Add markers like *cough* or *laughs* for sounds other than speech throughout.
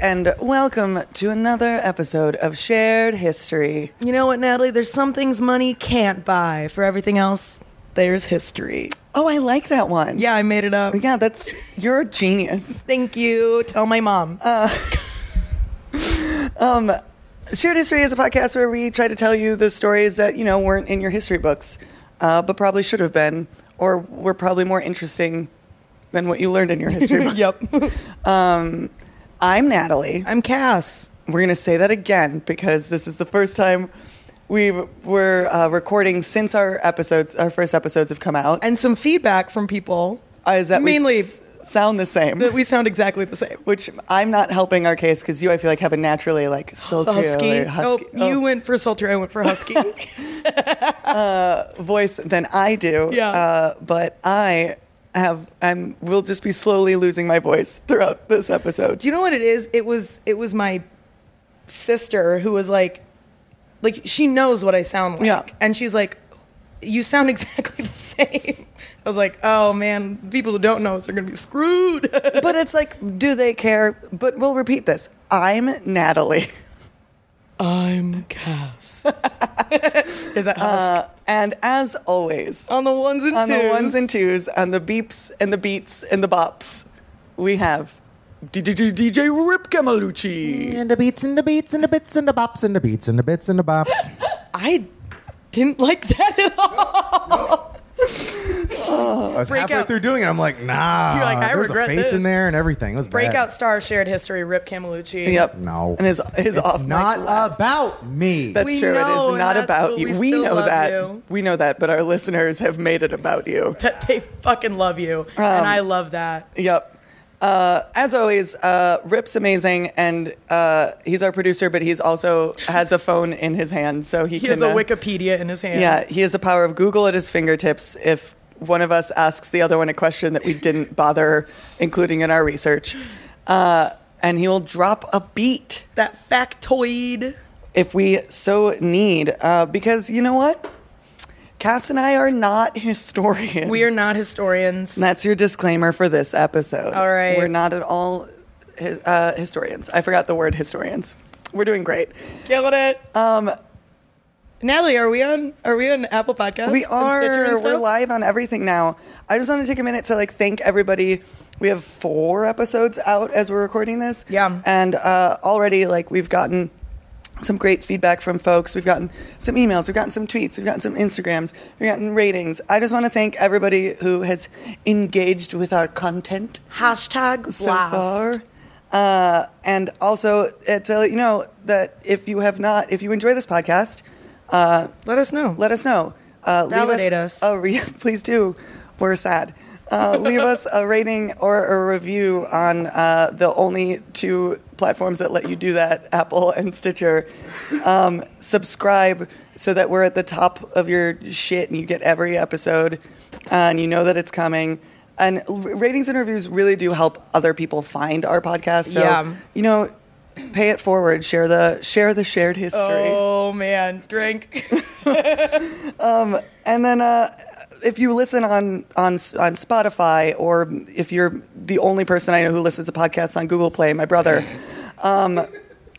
And welcome to another episode of Shared History. You know what, Natalie? There's some things money can't buy. For everything else, there's history. Oh, I like that one. Yeah, I made it up. Yeah, that's, you're a genius. Thank you. Tell my mom. Uh, *laughs* um, Shared History is a podcast where we try to tell you the stories that, you know, weren't in your history books, uh, but probably should have been, or were probably more interesting than what you learned in your history *laughs* book. yep. *laughs* Um, I'm Natalie. I'm Cass. We're going to say that again because this is the first time we were uh, recording since our episodes, our first episodes have come out. And some feedback from people Uh, is that mainly we s- sound the same. that we sound exactly the same. which I'm not helping our case because you, I feel like, have a naturally like sultry, Husky. husky Oh, you went for sultry. I went for husky. *laughs* voice than I do. Yeah. Uh, but I have, I'm, will just be slowly losing my voice throughout this episode. Do you know what it is? It was it was my sister who was like, like she knows what I sound like, Yeah. and she's like, "You sound *laughs* exactly the same." I was like, "Oh man, people who don't know us are gonna be screwed." *laughs* but it's like, do they care? But we'll repeat this. I'm Natalie. I'm Cass. *laughs* is that husk? Uh, and as always, on the ones and on twos? the ones and twos, on the beeps and the beats and the bops, we have DJ Rip Camalucci. And the beats and the beats and the bits and the bops and the beats and the bits and the bops. *laughs* I didn't like that at all. *laughs* I was halfway Breakout- through doing it. I'm like, nah. You're like, I there was regret a face this. in there and everything. It was bad. Breakout star shared history. Rip Camelucci. Yep. No. And his his off mic not laugh. about me. That's We true. know, it is not that- about but you. we We, still know love that. you. We know that, but our listeners have made it about you. *laughs* That they fucking love you, Um, and I love that. Yep. Uh, as always, uh, Rip's amazing, and uh, he's our producer, but he's also has a phone in his hand, so he, He can. has a uh, Wikipedia in his hand. Yeah, he has the power of Google at his fingertips. If one of us asks the other one a question that we didn't bother including in our research, uh, and he will drop a beat that factoid. if we so need. Uh, because you know what, Cass and I are not *laughs* historians. We are not historians. And that's your disclaimer for this episode. All right. We're not at all uh, historians. I forgot the word historians. We're doing great. Killing it. Um, Natalie, are we on? Are we on Apple Podcasts? We and Stitcher and are. We're live on everything now. I just want to take a minute to like thank everybody. We have four episodes out as we're recording this. Yeah. And uh, already, like, we've gotten some great feedback from folks. We've gotten some emails. We've gotten some tweets. We've gotten some Instagrams. We've gotten ratings. I just want to thank everybody who has engaged with our content. Hashtag so blast. far. Uh, and also uh, to let you know that if you have not, if you enjoy this podcast, uh, Let us know. let us know. Uh, leave Validate us. A re- *laughs* please do. We're sad. Uh, leave us a rating or a review on uh, the only two platforms that let you do that Apple and Stitcher. Um, subscribe so that we're at the top of your shit and you get every episode uh, and you know that it's coming. And ratings and reviews really do help other people find our podcast. So, Yeah. you know, pay it forward. Share the share the shared history. oh man, drink. *laughs* And then uh, if you listen on, on on Spotify, or if you're the only person I know who listens to podcasts on Google Play, my brother, um,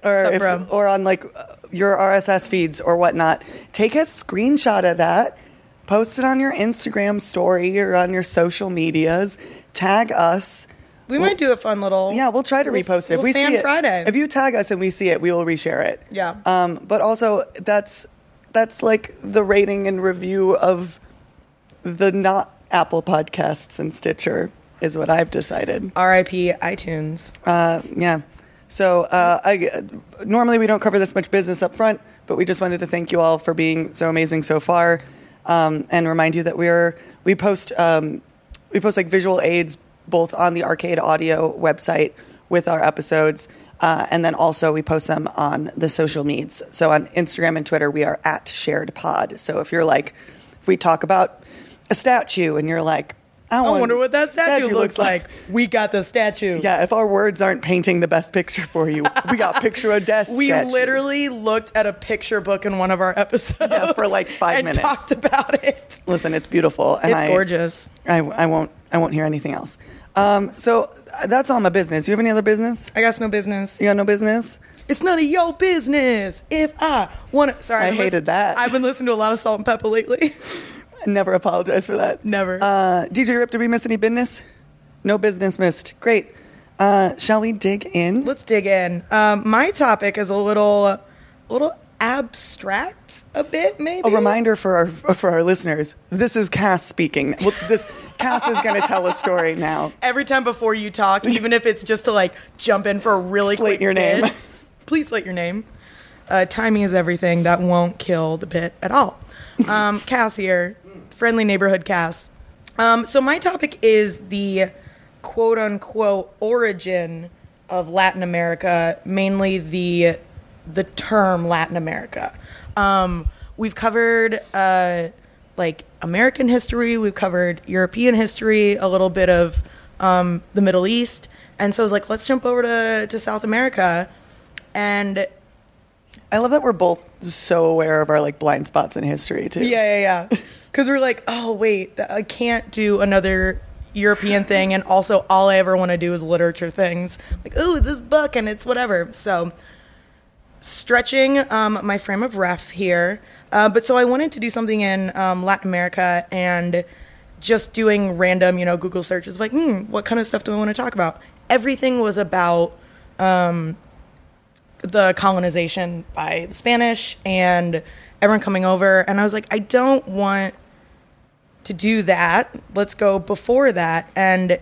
or Sup, if- or on like your RSS feeds or whatnot, take a screenshot of that, post it on your Instagram story or on your social medias, tag us. We might do a fun little. Yeah, we'll try to repost it if little we fan see it. Friday. If you tag us and we see it, we will reshare it. Yeah. Um, but also that's that's like the rating and review of the not Apple podcasts and Stitcher is what I've decided. R.I.P. iTunes. Uh, yeah. So uh, I normally we don't cover this much business up front, but we just wanted to thank you all for being so amazing so far, um, and remind you that we're we post um, we post like visual aids both on the Arcade Audio website with our episodes, Uh, and then also we post them on the social medias. So on Instagram and Twitter, we are at Shared Pod. So if you're like, if we talk about a statue and you're like, I, I wonder what that statue, looks like. We got the statue. Yeah, if our words aren't painting the best picture for you, we got *laughs* picture a desk. We statue. literally looked at a picture book in one of our episodes. Yeah, for like five and minutes. talked about it. listen. It's beautiful, and It's I, gorgeous. I, I won't I won't hear anything else. Um, so that's all my business. You have any other business? I got no business. You got no business? It's none of your business if I want to. Sorry, I been hated that. I've been listening to a lot of Salt-N-Pepa lately. I *laughs* never apologize for that. Never. Uh, DJ Rip, did we miss any business? No business missed. Great. Uh, shall we dig in? Let's dig in. Um, my topic is a little, a little abstract, a bit maybe. a reminder for our for our listeners. This is Cass speaking. Well, this Cass is going to tell a story now. *laughs* Every time before you talk, even if it's just to like jump in for a really Slate quick your name. *laughs* please slate your name. Uh, timing is everything. That won't kill the bit at all. Um, *laughs* Cass here, friendly neighborhood Cass. Um, so my topic is the quote unquote origin of Latin America, mainly the the term Latin America. Um, we've covered uh, like American history, we've covered European history, a little bit of um, the Middle East, and so I was like, let's jump over to to South America, and I love that we're both so aware of our like blind spots in history too. Yeah, yeah, yeah. *laughs* Because we're like, oh wait, I can't do another European thing, and also all I ever want to do is literature things. Like, oh, this book, and it's whatever. So, stretching um, my frame of ref here, uh, but so I wanted to do something in um, Latin America and just doing random, you know, Google searches like, hmm, what kind of stuff do I want to talk about? Everything was about the colonization by the Spanish and everyone coming over. And I was like, I don't want to do that. Let's go before that. And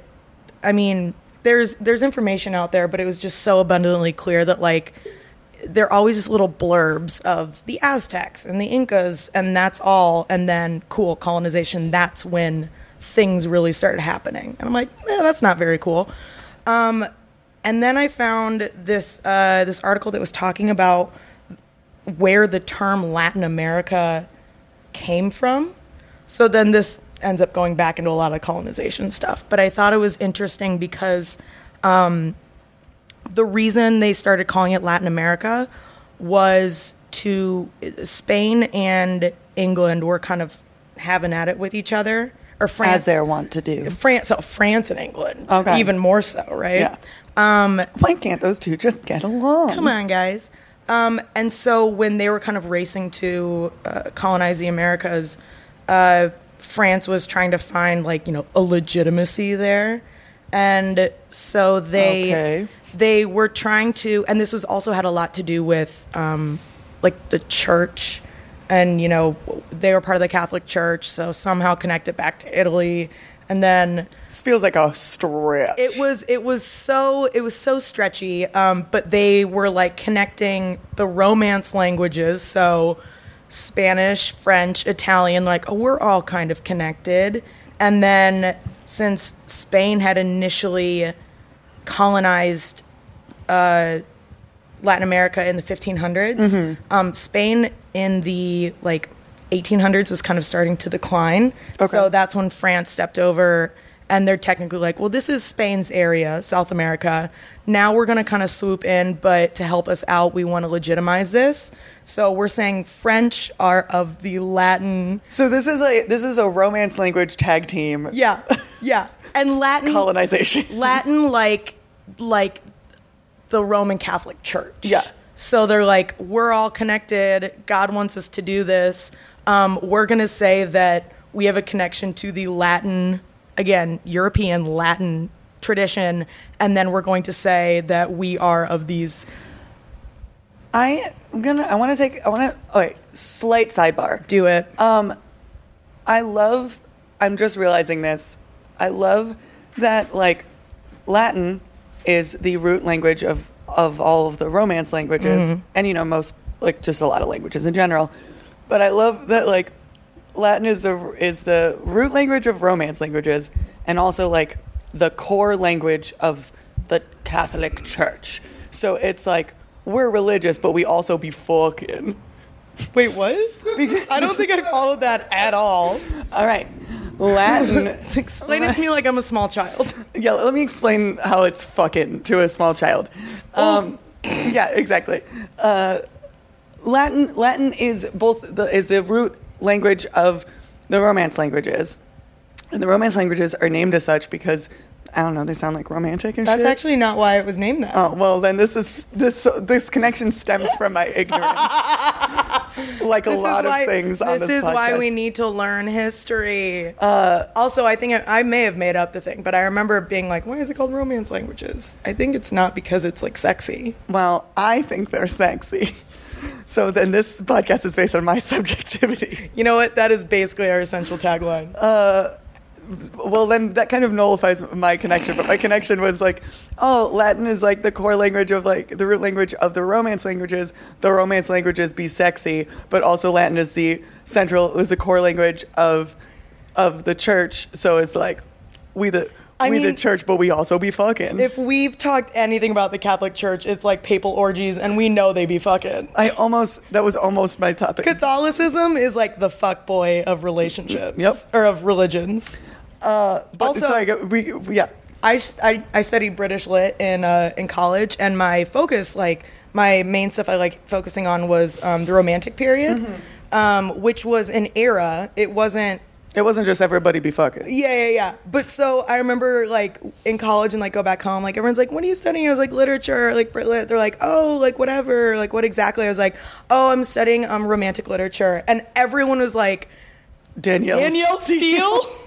I mean, there's there's information out there, but it was just so abundantly clear that like they're always just little blurbs of the Aztecs and the Incas, and that's all. And then cool colonization. That's when things really started happening. And I'm like, eh, that's not very cool. Um, and then I found this uh, this article that was talking about where the term Latin America came from. So then this ends up going back into a lot of colonization stuff. But I thought it was interesting because um, the reason they started calling it Latin America was to Spain and England were kind of having at it with each other, or France. As they're wont to do. France, so France and England, Okay. even more so, right? Yeah. Um, Why can't those two just get along? Come on, guys. Um, and so when they were kind of racing to uh, colonize the Americas, uh, France was trying to find like you know a legitimacy there, and so they Okay. They were trying to, and this was also had a lot to do with um, like the church, and you know they were part of the Catholic Church, so somehow connect it back to Italy, and then This feels like a stretch. it was it was so it was so stretchy um, but they were like connecting the romance languages so spanish french italian like oh, we're all kind of connected. And then since spain had initially colonized uh, latin america in the 1500s um, spain in the like 1800s was kind of starting to decline. Okay. so that's when france stepped over and they're technically like well this is spain's area south america. Now we're going to kind of swoop in but to help us out we want to legitimize this. So we're saying french are of the latin so this is a this is a romance language tag team. Yeah yeah. And latin *laughs* colonization. Latin like like the Roman Catholic Church. Yeah. So they're like, we're all connected. God wants us to do this. Um, we're gonna say that we have a connection to the Latin, again, European Latin tradition, and then we're going to say that we are of these. I am gonna I want to take I want to all right slight sidebar. Do it. Um, I love, I'm just realizing this. I love that, like, Latin is the root language of, of all of the Romance languages, mm-hmm. and, you know, most, like, just a lot of languages in general. But I love that, like, Latin is the, is the root language of Romance languages, and also, like, the core language of the Catholic Church. So it's like we're religious, but we also be fucking. Wait, what? *laughs* I don't think I followed that at all. All right, Latin. *laughs* Explain it to me like I'm a small child. yeah, let me explain how it's fucking to a small child. Um, *coughs* yeah, exactly. Uh, Latin Latin is both the is the root language of the Romance languages, and the Romance languages are named as such because I don't know they sound like romantic and That's shit. actually not why it was named that. Oh well, then this is this this connection stems from my ignorance, *laughs* like a This is lot why- of things on This this is why podcast. we need to learn history. Uh, also, I think I, I may have made up the thing, but I remember being like, "Why is it called romance languages?" I think it's not because it's like sexy. Well, I think they're sexy. So then this podcast is based on my *laughs* subjectivity. You know what? That is basically our essential tagline. Well, then that kind of nullifies my connection. But my connection was like, oh, Latin is like the core language of like the root language of the Romance languages. The Romance languages be sexy, but also Latin is the central is the core language of of the church. So it's like we the I we the church, but we also be fucking. if we've talked anything about the Catholic Church, it's like papal orgies, and we know they be fucking. I almost that was almost my topic. Catholicism is like the fuck boy of relationships. Yep. Or of religions. But also- sorry, we yeah. I, I, I studied British lit in uh, in college, and my focus, like my main stuff, I like focusing on was um, the Romantic period, Mm-hmm. um, which was an era. It wasn't. It wasn't just everybody be fucking. Yeah, yeah, yeah. But so I remember like in college and like go back home, like everyone's like, "What are you studying?" I was like, "Literature." Like Brit lit. They're like, "Oh, like whatever." Like what exactly? I was like, "Oh, I'm studying um romantic literature," and everyone was like. Danielle. Danielle Steel. *laughs*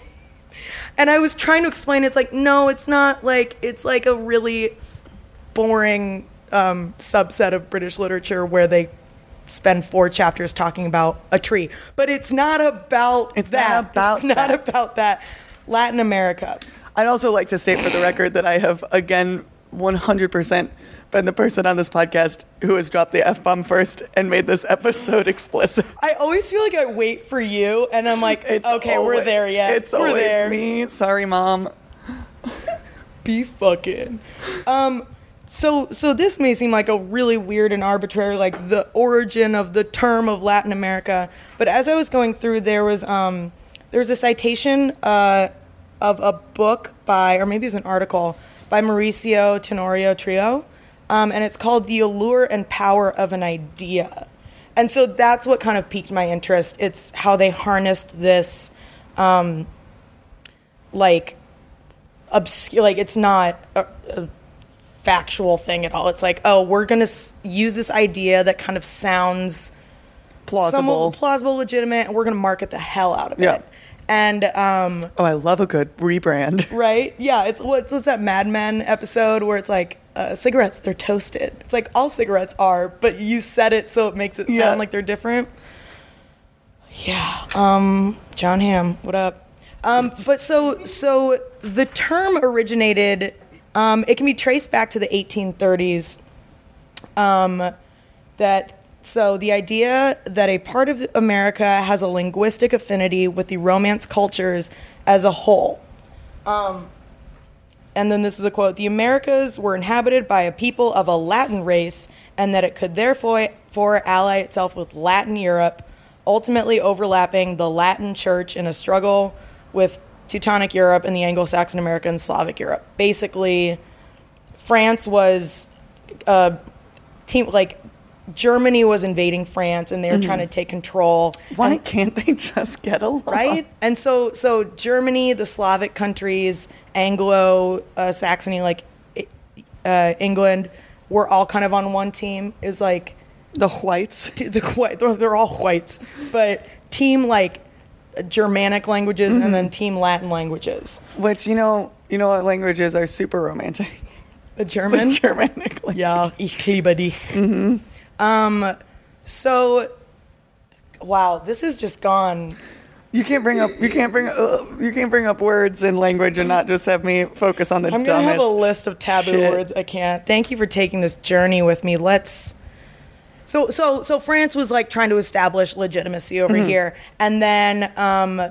and I was trying to explain it's like, no, it's not like it's like a really boring um, subset of British literature where they spend four chapters talking about a tree. But it's not about It's that. not about it's not that. about that. Latin America. I'd also like to state for the record that I have again 100% been the person on this podcast who has dropped the f bomb first and made this episode *laughs* explicit. I always feel like I wait for you and I'm like, It's okay, we're there yet. It's we're always there. me. Sorry, mom. *laughs* be fucking. Um, so so this may seem like a really weird and arbitrary, like the origin of the term of Latin America. But as I was going through, there was um, there was a citation uh, of a book by, or maybe it was an article by Mauricio Tenorio-Trillo, um, and it's called "The Allure and Power of an Idea." And so that's what kind of piqued my interest. It's how they harnessed this, um, like obscure like it's not a, a factual thing at all it's like oh we're gonna s- use this idea that kind of sounds Plausible. plausible legitimate and we're gonna market the hell out of Yeah. it and um oh, I love a good rebrand. *laughs* right yeah it's what's, what's that mad men episode where it's like uh, cigarettes they're toasted it's like all cigarettes are but you said it so it makes it sound Yeah. like they're different yeah um jon hamm what up um but so so the term originated um it can be traced back to the 1830s um that so the idea that a part of america has a linguistic affinity with the romance cultures as a whole and then this is a quote The Americas were inhabited by a people of a Latin race, and that it could therefore for ally itself with Latin Europe, ultimately overlapping the Latin church in a struggle with Teutonic Europe and the Anglo Saxon America and Slavic Europe. Basically, France was uh, team like Germany was invading France and they were trying to take control. Why And- can't they *laughs* just get along? right? And so, so Germany, the Slavic countries, Anglo uh, Saxony, like uh, England, were all kind of on one team. Is like The whites. *laughs* the white, they're, all whites, but team like Germanic languages and then team Latin languages. Which, you know, you know what languages are super romantic? The German, *laughs* Germanic. language. yeah, ich liebe dich. Um, so. Wow, this is just gone You can't bring up you can't bring uh, you can't bring up words and language and not just have me focus on the I'm gonna have a list of taboo shit. words. I can't. Thank you for taking this journey with me. Let's. So so so France was like trying to establish legitimacy over Mm-hmm. here, and then um,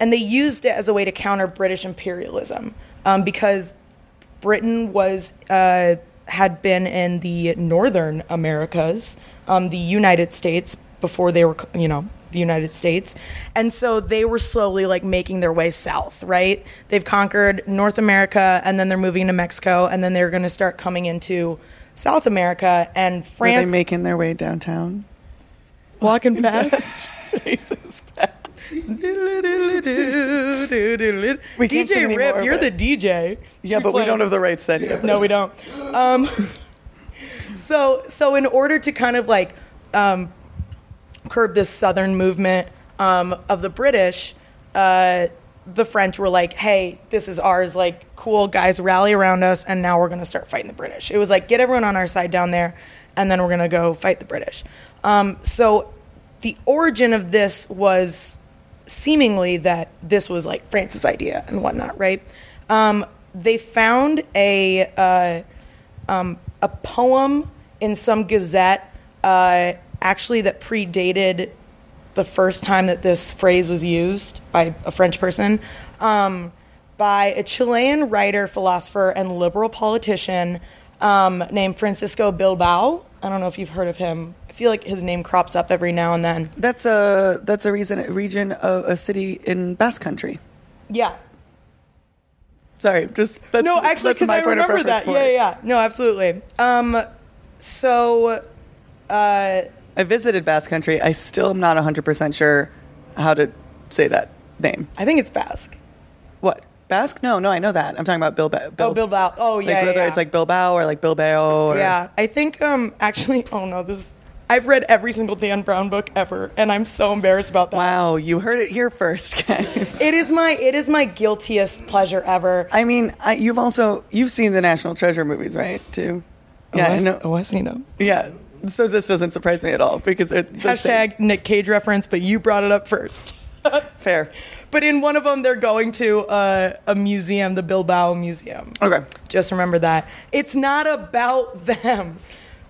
and they used it as a way to counter British imperialism um, because Britain was uh, had been in the northern Americas, um, the United States, before they were, you know, the United States. And so they were slowly like making their way south, right? They've conquered North America and then they're moving to Mexico and then they're going to start coming into South America and France. Were they making their way downtown? walking *laughs* fast. Faces fast. We can't DJ Rip, you're the DJ. Yeah, but we don't have the right setting. of No, we don't. Um, *laughs* so, so in order to kind of like um, curb this southern movement um, of the British, uh, the French were like, "Hey, this is ours. Like, cool guys, rally around us, and now we're going to start fighting the British." It was like, get everyone on our side down there, and then we're going to go fight the British. Um, so, the origin of this was seemingly that this was like France's idea and whatnot, right? Um, they found a uh, um, a poem in some gazette, uh, actually that predated the first time that this phrase was used by a French person, um, by a Chilean writer, philosopher, and liberal politician um, named Francisco Bilbao. I don't know if you've heard of him. Feel like his name crops up every now and then. That's a that's a reason region of a city in Basque Country. Yeah, Sorry, just that's, no, actually, because I remember that. Yeah, yeah, no, absolutely. Um, so, uh, I visited Basque Country. I still am not 100% sure how to say that name. I think it's Basque. What? Basque? No, no, I know that. I'm talking about Bilbao. Bil- Oh, Bilbao. Oh, yeah, Like whether yeah. it's like Bilbao or like Bilbao or Yeah, I think um *laughs* actually, oh no, this I've read every single Dan Brown book ever, and I'm so embarrassed about that. Wow, you heard it here first, guys. It is my it is my guiltiest pleasure ever. I mean, I, you've also you've seen the National Treasure movies, right? Too. Yeah, I know. Oh, I seen them. Yeah. So this doesn't surprise me at all because they're the same. Hashtag Nick Cage reference, but you brought it up first. *laughs* fair. But in one of them, they're going to uh, a museum, the Bilbao Museum. Okay. Just remember that. It's not about them.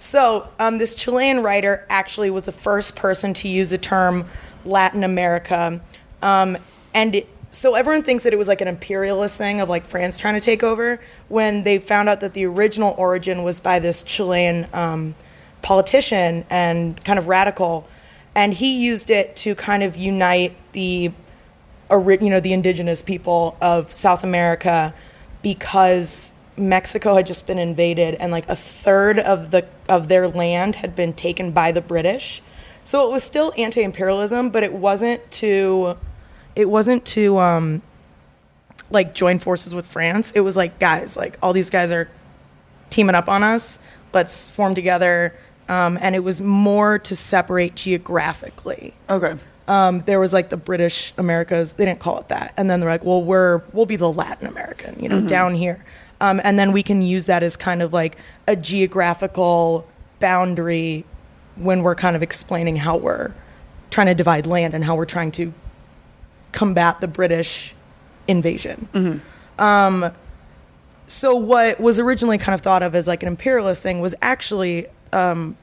So, um, this Chilean writer actually was the first person to use the term Latin America. Um, and it, so everyone thinks that it was like an imperialist thing of like France trying to take over when they found out that the original origin was by this Chilean um, politician and kind of radical. And he used it to kind of unite the you know the indigenous people of South America because Mexico had just been invaded and like a third of the of their land had been taken by the British. So it was still anti-imperialism, but it wasn't to it wasn't to um like join forces with France. It was like guys, like all these guys are teaming up on us. Let's form together. Um, and it was more to separate geographically Okay. um, there was like the British Americas. They didn't call it that, and then they're like, well, we're we'll be the Latin American, you know, down here, um, and then we can use that as kind of like a geographical boundary when we're kind of explaining how we're trying to divide land and how we're trying to combat the British invasion. Um, so what was originally kind of thought of as like an imperialist thing was actually um,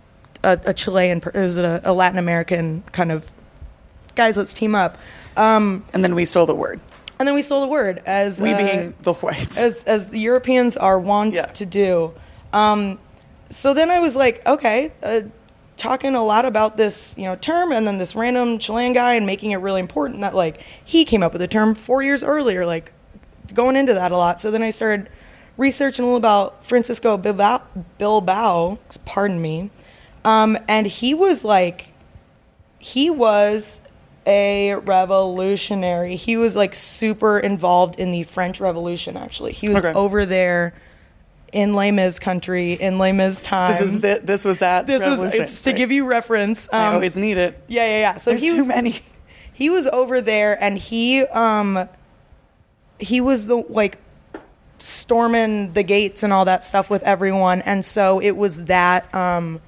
a, a Chilean, it was a, a Latin American kind of guys. Let's team up, And then we stole the word. And then we stole the word as We uh, being the whites. as as the Europeans are wont Yeah. to do. Um, so then I was like, okay, uh, talking a lot about this, you know, term, and then this random Chilean guy, and making it really important that like he came up with the term four years earlier, like going into that a lot. So then I started researching a little about Francisco Bilbao, Bilbao pardon me, um, and he was like, he was a revolutionary. He was like super involved in the French Revolution. Actually, he was Okay. over there in Les Mis country in Les Mis time. this is the, this was that. This was it's to Right. give you reference. I Um, always need it. yeah, yeah, yeah. So There's he too was many. he was over there, and he um he was the like storming the gates and all that stuff with everyone, and so it was that um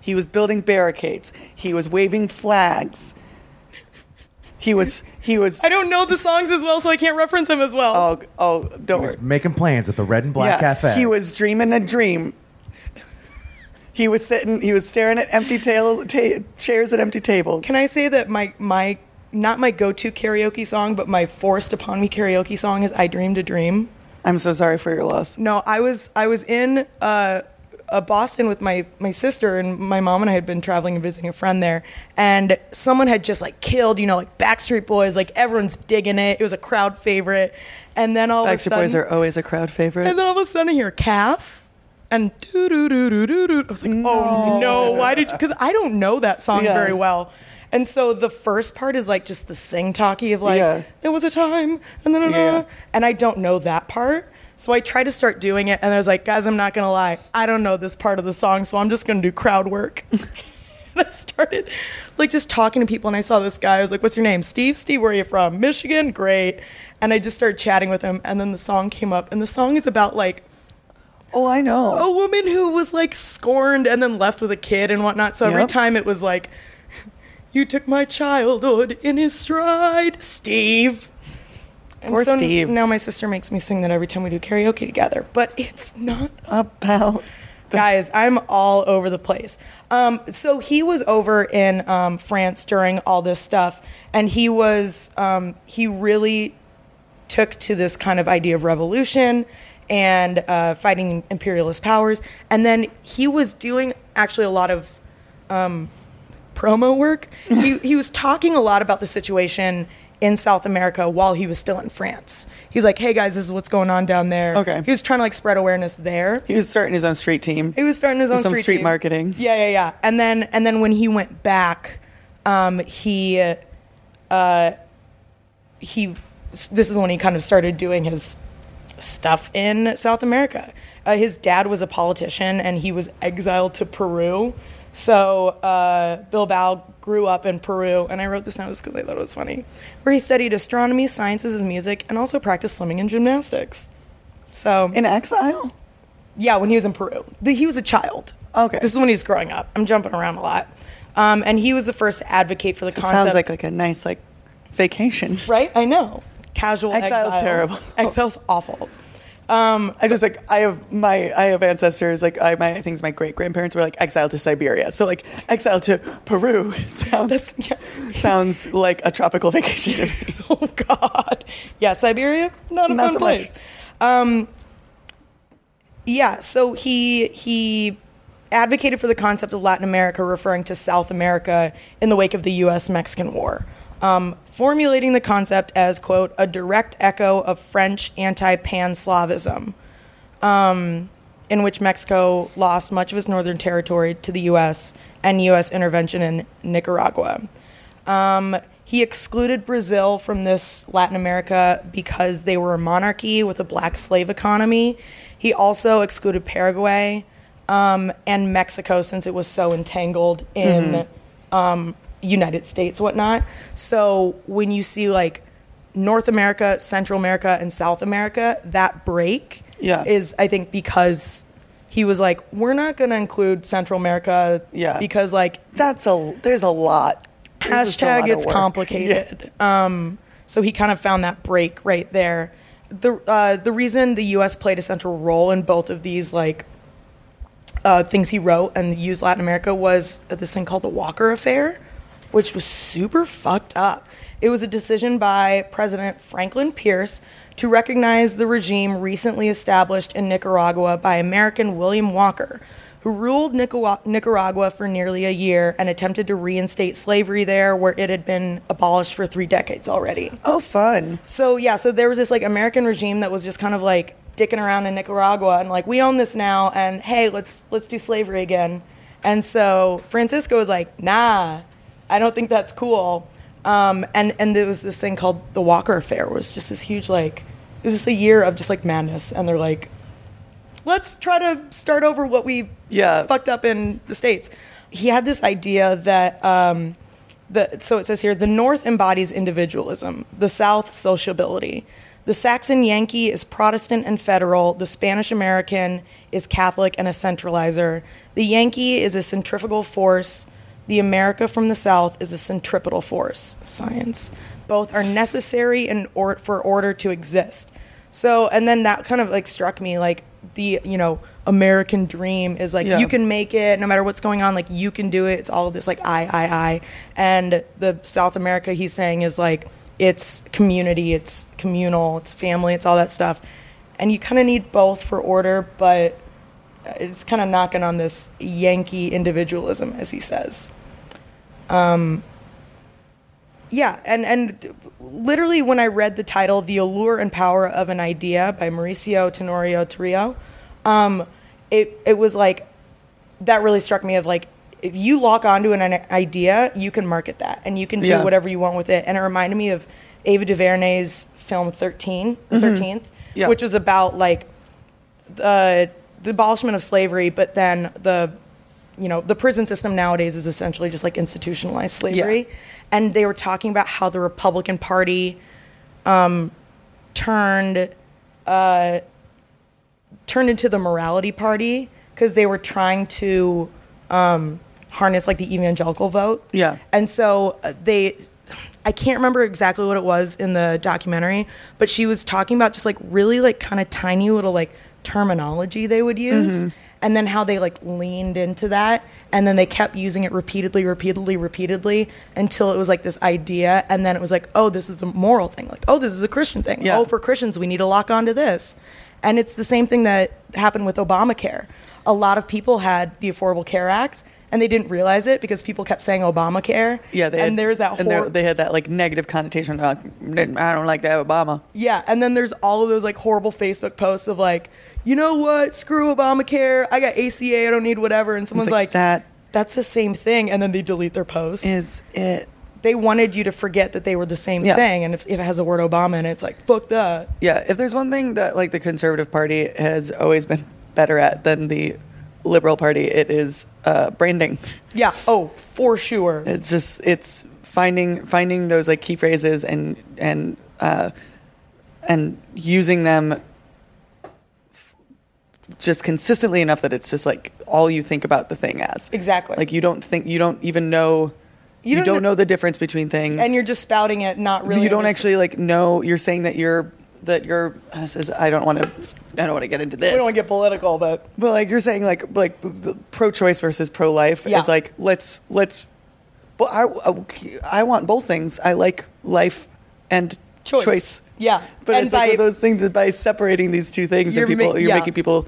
He was building barricades. He was waving flags. He was he was I don't know the songs as well, so I can't reference him as well. oh oh don't He worry. was making plans at the Red and Black yeah, Cafe. He was dreaming a dream. He was sitting. He was staring at empty tail, ta- chairs at empty tables. Can I say that my my not my go-to karaoke song, but my forced upon me karaoke song is "I Dreamed a Dream." I'm so sorry for your loss. No, I was I was in uh, uh, Boston with my my sister and my mom and I had been traveling and visiting a friend there, and someone had just like killed, you know, like Backstreet Boys, like everyone's digging it. It was a crowd favorite, and then all of a sudden Backstreet sudden, Boys are always a crowd favorite. and then all of a sudden I hear Cass. And doo doo doo doo doo doo. I was like, oh no, why did you? Because I don't know that song Yeah. very well. And so the first part is like just the sing talky of like, Yeah. there was a time, and then, Yeah. and I don't know that part. So I tried to start doing it, and I was like, guys, I'm not gonna lie, I don't know this part of the song, so I'm just gonna do crowd work. *laughs* and I started like just talking to people, and I saw this guy. I was like, "What's your name, Steve? Steve, where are you from? Michigan, great." And I just started chatting with him, and then the song came up, and the song is about like oh, I know. a woman who was like scorned and then left with a kid and whatnot. So every time it was like, "You took my childhood in his stride, Steve." And Poor so Steve. Now my sister makes me sing that every time we do karaoke together, but it's not About guys i'm all over the place. Um, so he was over in um, france during all this stuff and he was um, he really took to this kind of idea of revolution and uh, fighting imperialist powers. And then he was doing actually a lot of um, promo work. He, he was talking a lot about the situation in south america while he was still in france He's like hey guys this is what's going on down there Okay. he was trying to like spread awareness there he was starting his own street team. he was starting his own Some street, street marketing. Yeah, yeah, yeah. And then and then when he went back, um, he uh, he this is when he kind of started doing his stuff in South America. Uh, his dad was a politician and he was exiled to Peru. So uh, Bilbao grew up in Peru, and I wrote this down just because I thought it was funny, where he studied astronomy, sciences, and music, and also practiced swimming and gymnastics. So In exile? yeah, when he was in Peru. The, he was a child. Okay. This is when he was growing up. I'm jumping around a lot. Um, and he was the first to advocate for the concept. Sounds like like a nice like vacation. right? I know. Casual Exile's exile. terrible. Exile's awful. I just like I have my I have ancestors like I my I think my great grandparents were like exiled to Siberia. So like exiled to Peru *laughs* sounds yeah. *laughs* sounds like a tropical vacation to me. *laughs* Oh God. Yeah, Siberia, not a Not fun so place. Um, yeah, so he he advocated for the concept of Latin America, referring to South America in the wake of the U.S. Mexican War, um, formulating the concept as quote a direct echo of French anti-Pan-Slavism, um, in which Mexico lost much of its northern territory to the U.S. and U.S. intervention in Nicaragua. Um, he excluded Brazil from this Latin America because they were a monarchy with a black slave economy. He also excluded Paraguay um, and Mexico since it was so entangled in um, United States, whatnot. So when you see like North America, Central America, and South America, that break Yeah. is I think because he was like, we're not going to include Central America, Yeah. because like That's a there's a lot. There's just a hashtag lot it's complicated. *laughs* Um, so he kind of found that break right there. The uh, the reason the U.S. played a central role in both of these like uh, things he wrote and used Latin America was this thing called the Walker Affair, which was super fucked up. It was a decision by President Franklin Pierce to recognize the regime recently established in Nicaragua by American William Walker, who ruled Nicaragua, for nearly a year and attempted to reinstate slavery there where it had been abolished for three decades already. Oh, fun. So yeah, so there was this like American regime that was just kind of like dicking around in Nicaragua and like we own this now and hey, let's let's do slavery again. And so Francisco was like, nah, I don't think that's cool. Um, and and there was this thing called the Walker Affair, it was just this huge like it was just a year of just like madness, and they're like, let's try to start over what we Yeah. fucked up in the states. He had this idea that um, the so it says here the North embodies individualism, the South sociability. The Saxon Yankee is Protestant and federal. The Spanish American is Catholic and a centralizer. The Yankee is a centrifugal force. The America from the South is a centripetal force. Science. Both are necessary in or- for order to exist. So, and then that kind of like struck me like the, you know, American dream is like Yeah. you can make it no matter what's going on, like you can do it. It's all this like I, I, I. And the South America he's saying is like it's community, it's communal, it's family, it's all that stuff. And you kind of need both for order, but it's kind of knocking on this Yankee individualism, as he says. Um, yeah, and and literally when I read the title, "The Allure and Power of an Idea" by Mauricio Tenorio-Trillo, um, it it was like that really struck me of like if you lock onto an idea, you can market that and you can do Yeah. whatever you want with it. And it reminded me of Ava DuVernay's film 13, The 13th, Yeah. which was about like the the abolishment of slavery, but then the you know the prison system nowadays is essentially just like institutionalized slavery. Yeah. And they were talking about how the Republican Party um, turned uh, turned into the morality party because they were trying to um, harness like the evangelical vote. Yeah. And so uh, they, I can't remember exactly what it was in the documentary, but she was talking about just like really like kind of tiny little like terminology they would use. And then how they like leaned into that, and then they kept using it repeatedly, repeatedly, repeatedly until it was like this idea, and then it was like, oh, this is a moral thing, like, oh, this is a Christian thing. Yeah. Oh, for Christians, we need to lock onto this. And it's the same thing that happened with Obamacare. A lot of people had the Affordable Care Act and they didn't realize it because people kept saying Obamacare. Yeah, they and had, there's that and hor- they had that like negative connotation. Like, I don't like that Obama. yeah, and then there's all of those like horrible Facebook posts of like, you know what, screw Obamacare, I got ACA, I don't need whatever, and someone's like, like, that that's the same thing, and then they delete their post. is it. they wanted you to forget that they were the same Yeah. thing, and if, if it has a word Obama in it, it's like fuck that. Yeah, if there's one thing that like the Conservative Party has always been better at than the Liberal Party, it is uh, branding. Yeah, oh for sure. It's just it's finding finding those like key phrases and and uh, and using them f- just consistently enough that it's just like all you think about the thing as. Exactly. Like you don't think you don't even know You you, don't don't, kn- know the difference between things. and you're just spouting it, not really. you don't understand- actually like know you're saying that you're that you're uh, this is I don't want to I don't want to get into this. We don't want to get political, but But like you're saying, like like the pro-choice versus pro-life Yeah. is like let's let's. But I, I I want both things. I like life and Choice. choice. Yeah. but And it's like by- of those things that by separating these two things, You're and people ma- you're yeah. making people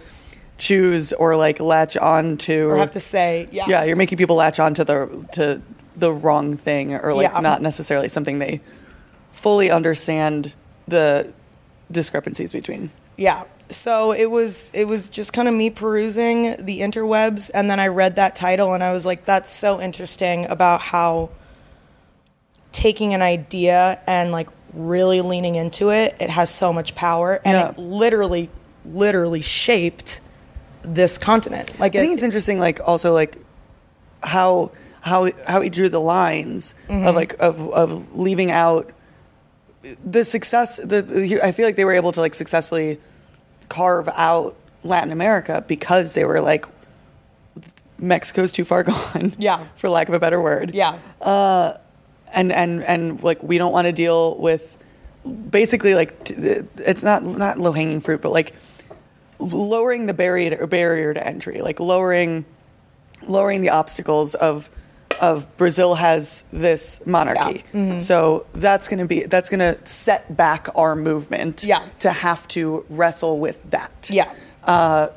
choose or like latch on to or have to say, yeah, yeah, you're making people latch on to the to the wrong thing or like Yeah. not necessarily something they fully understand the discrepancies between. Yeah. So it was it was just kind of me perusing the interwebs and then I read that title and I was like that's so interesting about how taking an idea and like really leaning into it it has so much power and Yeah. it literally literally shaped this continent. Like I think it- it's interesting, like also like how how how he drew the lines Mm-hmm. of like of of leaving out the success. The I feel like they were able to like successfully carve out Latin America because they were like Mexico's too far *laughs* gone. Yeah. for lack of a better word. yeah. Uh, and and and like we don't want to deal with basically like t- it's not not low hanging fruit, but like lowering the barrier barrier to entry, like lowering lowering the obstacles of of Brazil has this monarchy. Mm-hmm. So that's going to be that's going to set back our movement Yeah. to have to wrestle with that. Yeah. Uh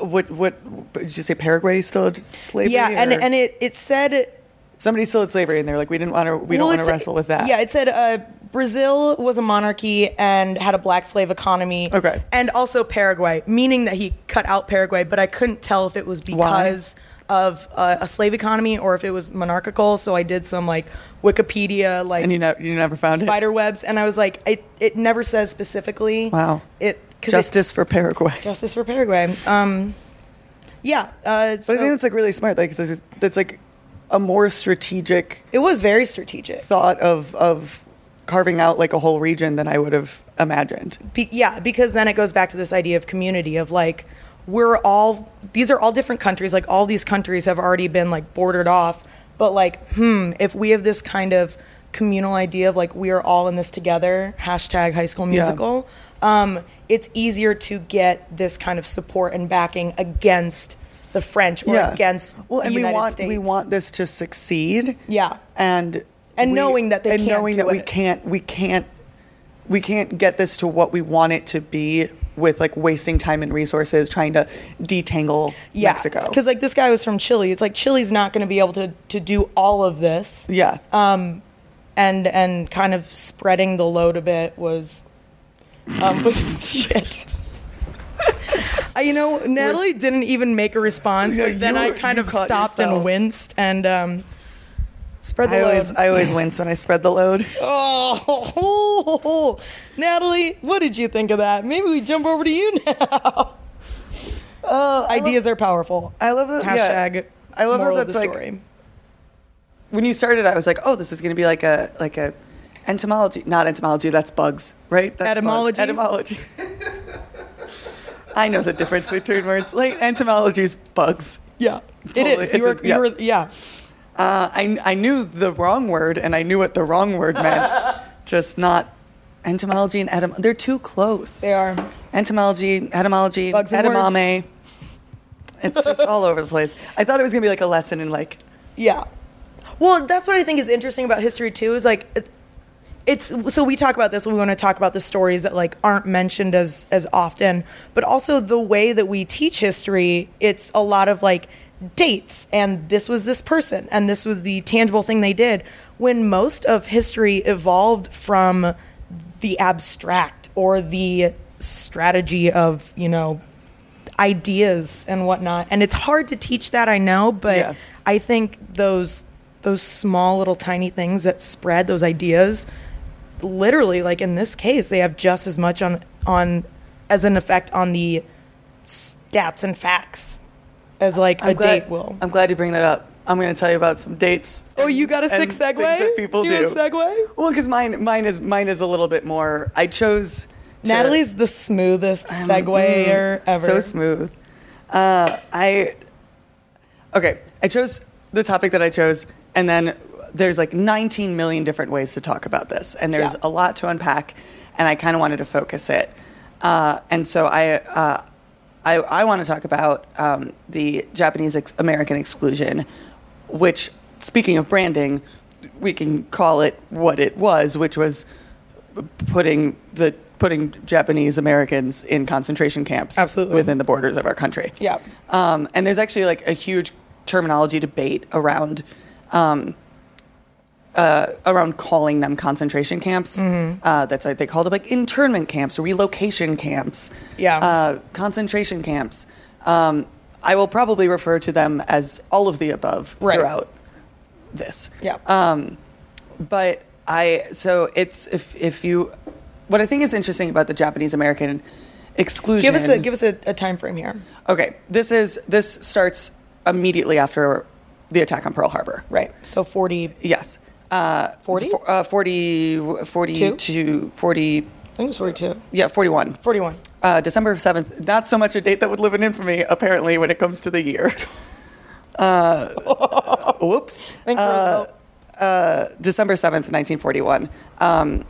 what what did you say Paraguay still had slavery? Yeah, and or- and it it said somebody still had slavery and they're like we didn't want to we don't want to wrestle with that. Yeah, it said uh, Brazil was a monarchy and had a black slave economy. Okay. And also Paraguay, meaning that he cut out Paraguay, but I couldn't tell if it was because of uh, a slave economy or if it was monarchical. So I did some like Wikipedia, like And you ne- you never found it? spider webs, and I was like, it it never says specifically. Wow. It 'cause it- Justice for Paraguay. justice for Paraguay. Um, yeah. Uh, But so I think that's like really smart. Like that's, that's like a more strategic it was very strategic. thought of of carving out like a whole region than I would have imagined. Be- yeah, because then it goes back to this idea of community of like we're all these are all different countries. Like all these countries have already been like bordered off, but like hmm, if we have this kind of communal idea of like we are all in this together, hashtag High School Yeah. Musical, um, it's easier to get this kind of support and backing against the French or against well, and United we want States. we want this to succeed. Yeah. and And knowing that they and can't knowing that we can't we can't we can't get this to what we want it to be with like wasting time and resources trying to detangle yeah, Mexico. Because like this guy was from Chile. It's like Chile's not going to be able to to do all of this. yeah, Um, and and kind of spreading the load a bit was um was *laughs* shit. *laughs* You know, Natalie didn't even make a response, Yeah, but then I kind of stopped yourself. and winced and um, spread the I load. always I always wince when I spread the load. *laughs* oh, *laughs* Natalie, what did you think of that? Maybe we jump over to you *laughs* now. Uh, Ideas are powerful. I love that. yeah. Hashtag. I love how that's like story. when you started. I was like, oh, this is going to be like a like a entomology, not entomology. That's bugs, right? That's Etymology? Etymology. I know the difference between words. Like entomology is bugs. Yeah, Totally. it is. You were, a- yeah. you were, yeah. Uh, I I knew the wrong word and I knew what the wrong word meant. *laughs* just not entomology and etym. They're too close. They are. Entomology, etymology, Bugs and edamame. It's just all over the place. I thought it was gonna be like a lesson in like Yeah. Well, that's what I think is interesting about history too. Is like it- it's so we talk about this. We want to talk about the stories that like aren't mentioned as as often, but also the way that we teach history. It's a lot of like dates, and this was this person, and this was the tangible thing they did. When most of history evolved from the abstract or the strategy of you know ideas and whatnot. And it's hard to teach that, I know, but Yeah. I think those those small little tiny things that spread those ideas, literally, like in this case, they have just as much on on as an effect on the stats and facts as like a I'm glad, date will. I'm glad you bring that up. I'm going to tell you about some dates. Oh, you got a sick segue? That people You do. a segue? Well, because mine, mine is mine is a little bit more. I chose to- Natalie's the smoothest segueer ever. so smooth. Uh, I okay. I chose the topic that I chose, and then there's like 19 million different ways to talk about this, and there's Yeah. a lot to unpack, and I kind of wanted to focus it. Uh, and so I, uh, I, I want to talk about um, the Japanese ex- American exclusion, which, speaking of branding, we can call it what it was, which was putting the putting Japanese Americans in concentration camps Absolutely. within the borders of our country. Yeah. Um, and there's actually like a huge terminology debate around um, uh, around calling them concentration camps. Mm-hmm. Uh, that's what they called them like internment camps, relocation camps, Yeah. uh, concentration camps. Um, I will probably refer to them as all of the above Right. throughout this. Yeah. Um, but I so it's if if you what I think is interesting about the Japanese American exclusion. give us a give us a, a time frame here. Okay, this is this starts immediately after the attack on Pearl Harbor. Right. So 40 Yes. Uh, 40? fo- Uh, 40, 42, 40, I think it was 42. yeah, 41. 41. Uh, December 7th, not so much a date that would live in infamy, apparently, when it comes to the year. *laughs* Uh, *laughs* whoops. Thanks, Uh, uh, December 7th, 1941. Um,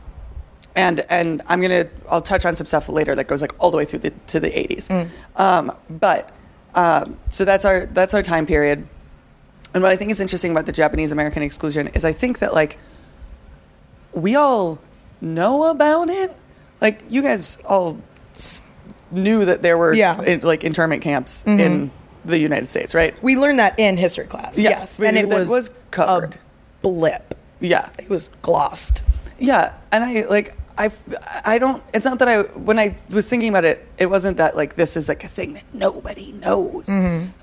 and and I'm gonna I'll touch on some stuff later that goes like all the way through the to the 80s. Mm. Um, but um, so that's our that's our time period. And what I think is interesting about the Japanese American exclusion is I think that like we all know about it. Like you guys all s- knew that there were Yeah. in- like internment camps in the United States, right? We learned that in history class. Yeah, yes. And it that was, was covered. a blip. Yeah. It was glossed. Yeah, and I like I I don't. It's not that I when I was thinking about it, it wasn't that like this is like a thing that nobody knows.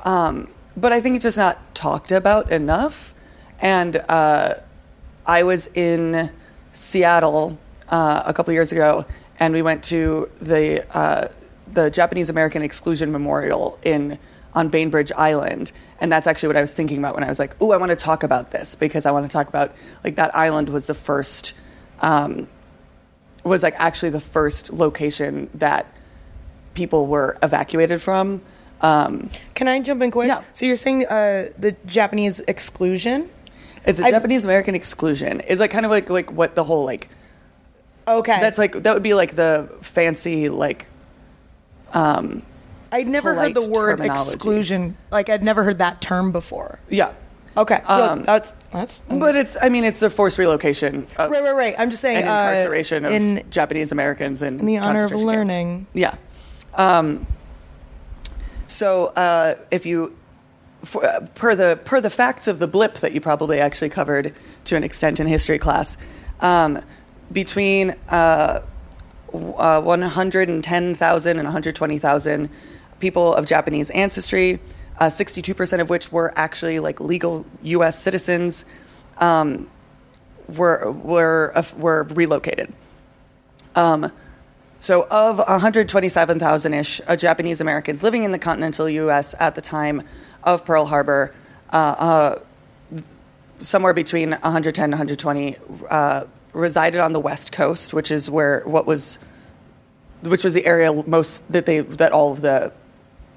Um, but I think it's just not talked about enough. And uh, I was in Seattle uh, a couple years ago, and we went to the uh, the Japanese American Exclusion Memorial in on Bainbridge Island, and that's actually what I was thinking about when I was like, "Oh, I want to talk about this because I want to talk about like that island was the first." Um, was like actually the first location that people were evacuated from. Um, Can I jump in quick? Yeah. So you're saying uh, the Japanese exclusion? it's a Japanese American exclusion. Is like kind of like like what the whole like Okay. that's like that would be like the fancy like I'd never heard the polite word terminology. exclusion. Like I'd never heard that term before. yeah. Okay. So Um, that's that's But it's I mean it's the forced relocation of, right, right, right. I'm just saying and uh, incarceration of in Japanese Americans in, in the honor of learning. Yeah. So uh, if you, for, uh, per the per the facts of the blip that you probably actually covered to an extent in history class, um, between uh, uh, 110,000 and 120,000 people of Japanese ancestry, uh, 62% of which were actually like legal U.S. citizens, um, were were uh, were relocated. Um, so, of 127,000 ish uh, Japanese Americans living in the continental U.S. at the time of Pearl Harbor, uh, uh, somewhere between 110 and 120 uh, resided on the West Coast, which is where what was, which was the area most that they that all of the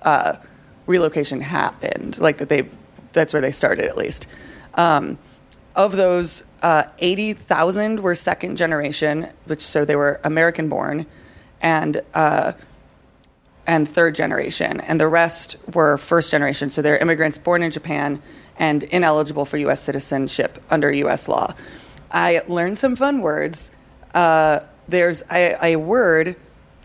uh, relocation happened. Like that they, that's where they started at least. Um, of those, uh, 80,000 were second generation, which so they were American born, and uh, and third generation, and the rest were first generation. So they're immigrants born in Japan and ineligible for U.S. citizenship under U.S. law. I learned some fun words. Uh, there's a, a word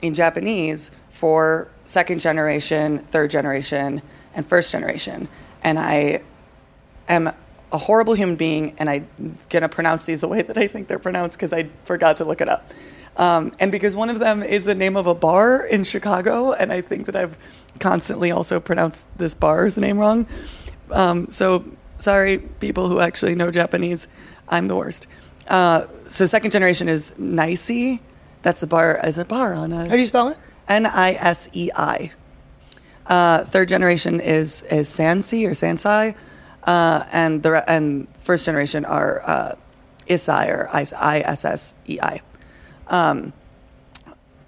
in Japanese for second generation, third generation, and first generation, and I am a horrible human being, and I'm gonna pronounce these the way that I think they're pronounced because I forgot to look it up. Um, and because one of them is the name of a bar in Chicago, and I think that I've constantly also pronounced this bar's name wrong. Um, so sorry, people who actually know Japanese, I'm the worst. Uh, so second generation is Nicey. That's a bar. Is a bar on a How do you spell it? N I S E I. Uh, third generation is is Sansi or Sansai, uh, and the re- and first generation are uh, Isai or I S S E I. Um,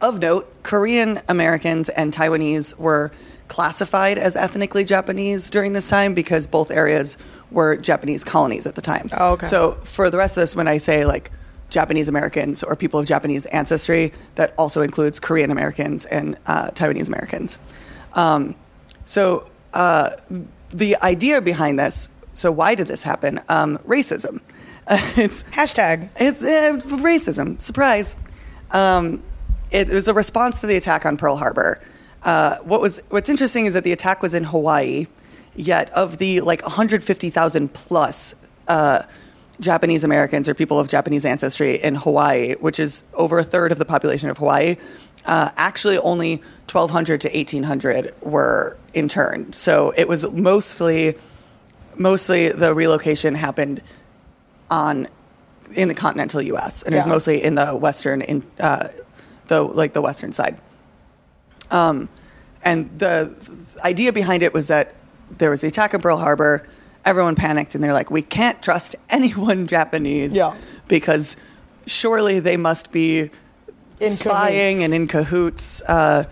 of note, Korean Americans and Taiwanese were classified as ethnically Japanese during this time because both areas were Japanese colonies at the time. Oh, okay. So for the rest of this, when I say like Japanese Americans or people of Japanese ancestry, that also includes Korean Americans and uh, Taiwanese Americans. Um, so uh, the idea behind this, so why did this happen? Um, racism. *laughs* it's Hashtag. it's uh, racism. Surprise. Um, it was a response to the attack on Pearl Harbor. Uh, what was what's interesting is that the attack was in Hawaii, yet of the like 150,000 plus uh, Japanese Americans or people of Japanese ancestry in Hawaii, which is over a third of the population of Hawaii, uh, actually only 1,200 to 1,800 were interned. So it was mostly mostly the relocation happened on in the continental U.S. and it was mostly in the western in uh, the like the western side. Um, and the idea behind it was that there was the attack on Pearl Harbor. Everyone panicked and they're like, "We can't trust *laughs* anyone Japanese Yeah. because surely they must be In spying cahoots. and in cahoots." Uh,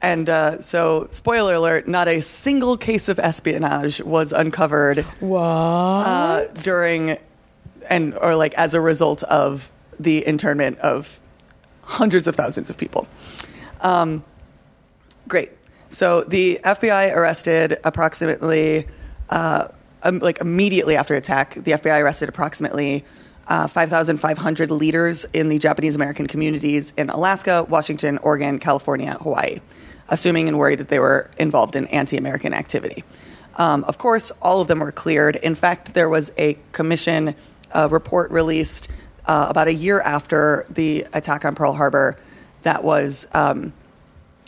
and uh, so, spoiler alert: not a single case of espionage was uncovered uh, during and or like as a result of the internment of hundreds of thousands of people. Um, great. So the FBI arrested approximately, uh, um, like immediately after attack, the FBI arrested approximately uh, 5,500 leaders in the Japanese American communities in Alaska, Washington, Oregon, California, Hawaii, assuming and worried that they were involved in anti-American activity. Um, of course, all of them were cleared. In fact, there was a commission uh, report released uh, about a year after the attack on Pearl Harbor that was um,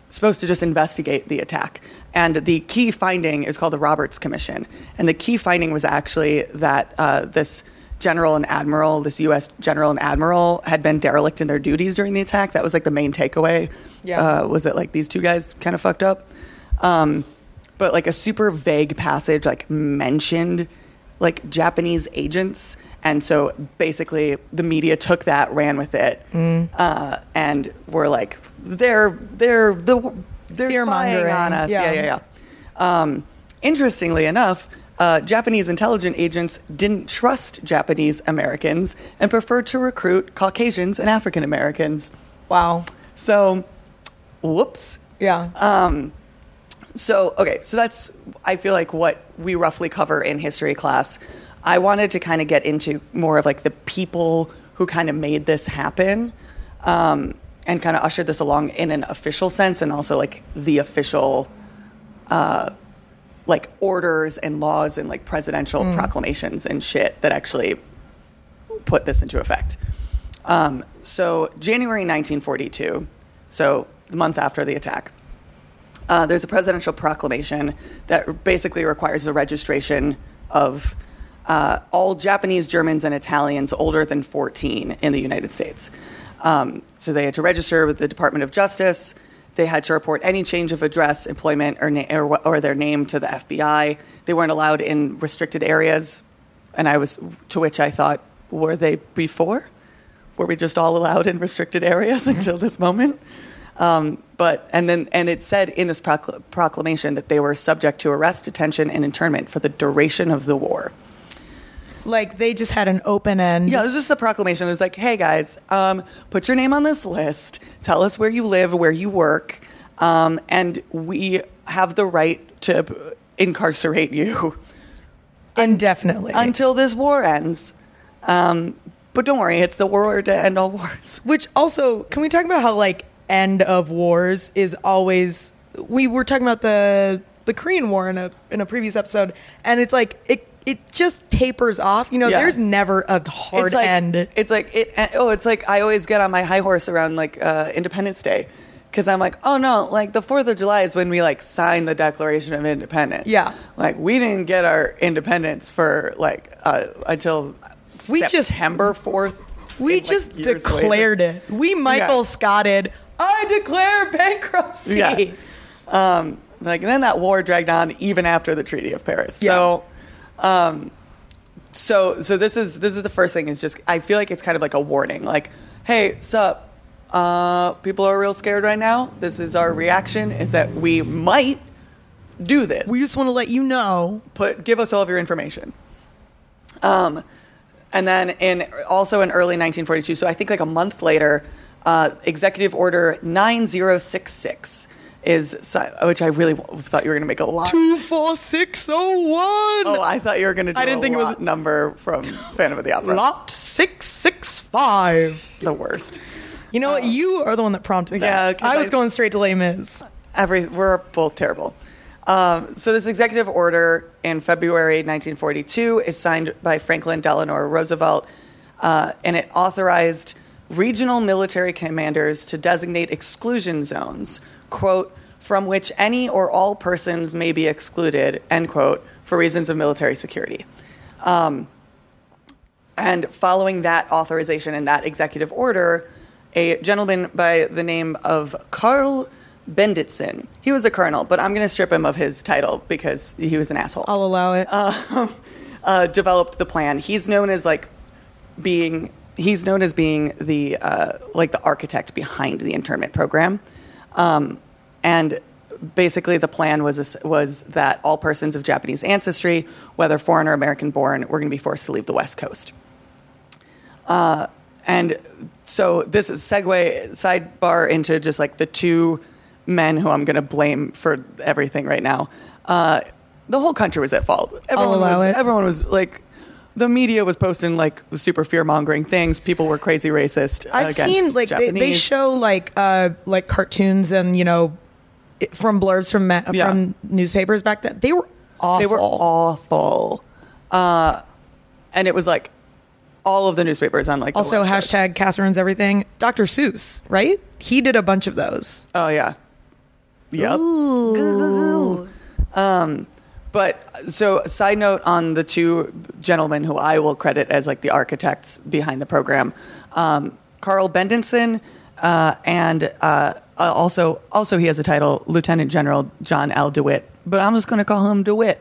supposed to just investigate the attack. And the key finding is called the Roberts Commission. And the key finding was actually that uh, this general and admiral, this U.S. general and admiral, had been derelict in their duties during the attack. That was like the main takeaway. Yeah. Uh, was that like these two guys kind of fucked up? Um, but like a super vague passage, like mentioned like Japanese agents. And so basically the media took that, ran with it, uh, and were like, they're, they're, the, they're spying Fear-mongering, on us. yeah. Yeah, yeah, yeah. Um, interestingly enough, uh, Japanese intelligence agents didn't trust Japanese Americans and preferred to recruit Caucasians and African Americans. wow. So, whoops. Yeah. Um, so, okay, so that's, I feel like, what we roughly cover in history class. I wanted to kind of get into more of like the people who kind of made this happen. Um, and kind of ushered this along in an official sense and also like the official uh, like orders and laws and like presidential proclamations and shit that actually put this into effect. Um, so January 1942, so the month after the attack, uh, there's a presidential proclamation that basically requires the registration of uh, all Japanese, Germans, and Italians older than 14 in the United States. Um, so they had to register with the Department of Justice. They had to report any change of address, employment, or, na- or, or their name to the FBI. They weren't allowed in restricted areas. And I was, to which I thought, were they before? Were we just all allowed in restricted areas *laughs* until this moment? Um, but and then and it said in this procl- proclamation that they were subject to arrest, detention, and internment for the duration of the war. Like they just had an open end. Yeah, it was just a proclamation. It was like, hey guys, um, put your name on this list. Tell us where you live, where you work, um, and we have the right to incarcerate you *laughs* indefinitely. until this war ends. Um, but don't worry, it's the war to end all wars. *laughs* Which also, can we talk about how like end of wars is always? We were talking about the the Korean War in a in a previous episode, and it's like it it just tapers off. You know, Yeah. there's never a hard it's like, end. It's like it. Oh, it's like I always get on my high horse around like uh, Independence Day because I'm like, oh no, like the Fourth of July is when we like sign the Declaration of Independence. Yeah. like we didn't get our independence for like uh, until We just- September fourth. We just declared it. We Michael Yeah. Scotted. I declare bankruptcy. Yeah. Um, like and then that war dragged on even after the Treaty of Paris. Yeah. So, um, so so this is this is the first thing is just I feel like it's kind of like a warning. Like, hey, sup? Uh, people are real scared right now. This is our reaction. Is that we might do this. We just want to let you know. put give us all of your information. Um, and then in also in early 1942, so I think like a month later, uh, Executive Order 9066 is which I really thought you were going to make a lot. Two four six oh one. Oh, I thought you were going to I didn't think it was- number from Phantom of the Opera. Lot six six five. The worst. You know what? You are the one that prompted that. Yeah, I was I- going straight to Les Mis. Every we're both terrible. Um, so this executive order in February 1942 is signed by Franklin Delano Roosevelt, uh, and it authorized regional military commanders to designate exclusion zones, quote, from which any or all persons may be excluded, end quote, for reasons of military security. Um, and following that authorization and that executive order, a gentleman by the name of Karl Bendetsen, he was a colonel, but I'm going to strip him of his title because he was an asshole, I'll allow it. *laughs* uh, developed the plan. He's known as like being he's known as being the uh, like the architect behind the internment program, um, and basically the plan was was that all persons of Japanese ancestry, whether foreign or American born, were going to be forced to leave the West Coast. Uh, and so this is segue sidebar into just like the two men who I'm going to blame for everything right now. Uh, the whole country was at fault. Everyone was, it. Everyone was like, the media was posting like super fear mongering things. People were crazy racist. I've seen like they, they show like uh like cartoons and you know from blurbs from ma- Yeah. from newspapers back then. They were awful. They were awful. Uh, and it was like all of the newspapers on like also West Coast. hashtag Cass ruins everything. Dr. Seuss, right? He did a bunch of those. Oh yeah. Yep. Um, but so side note on the two gentlemen who I will credit as like the architects behind the program, um, Karl Bendetsen, uh, and uh, uh, also also he has a title, Lieutenant General John L. DeWitt, but I'm just going to call him DeWitt.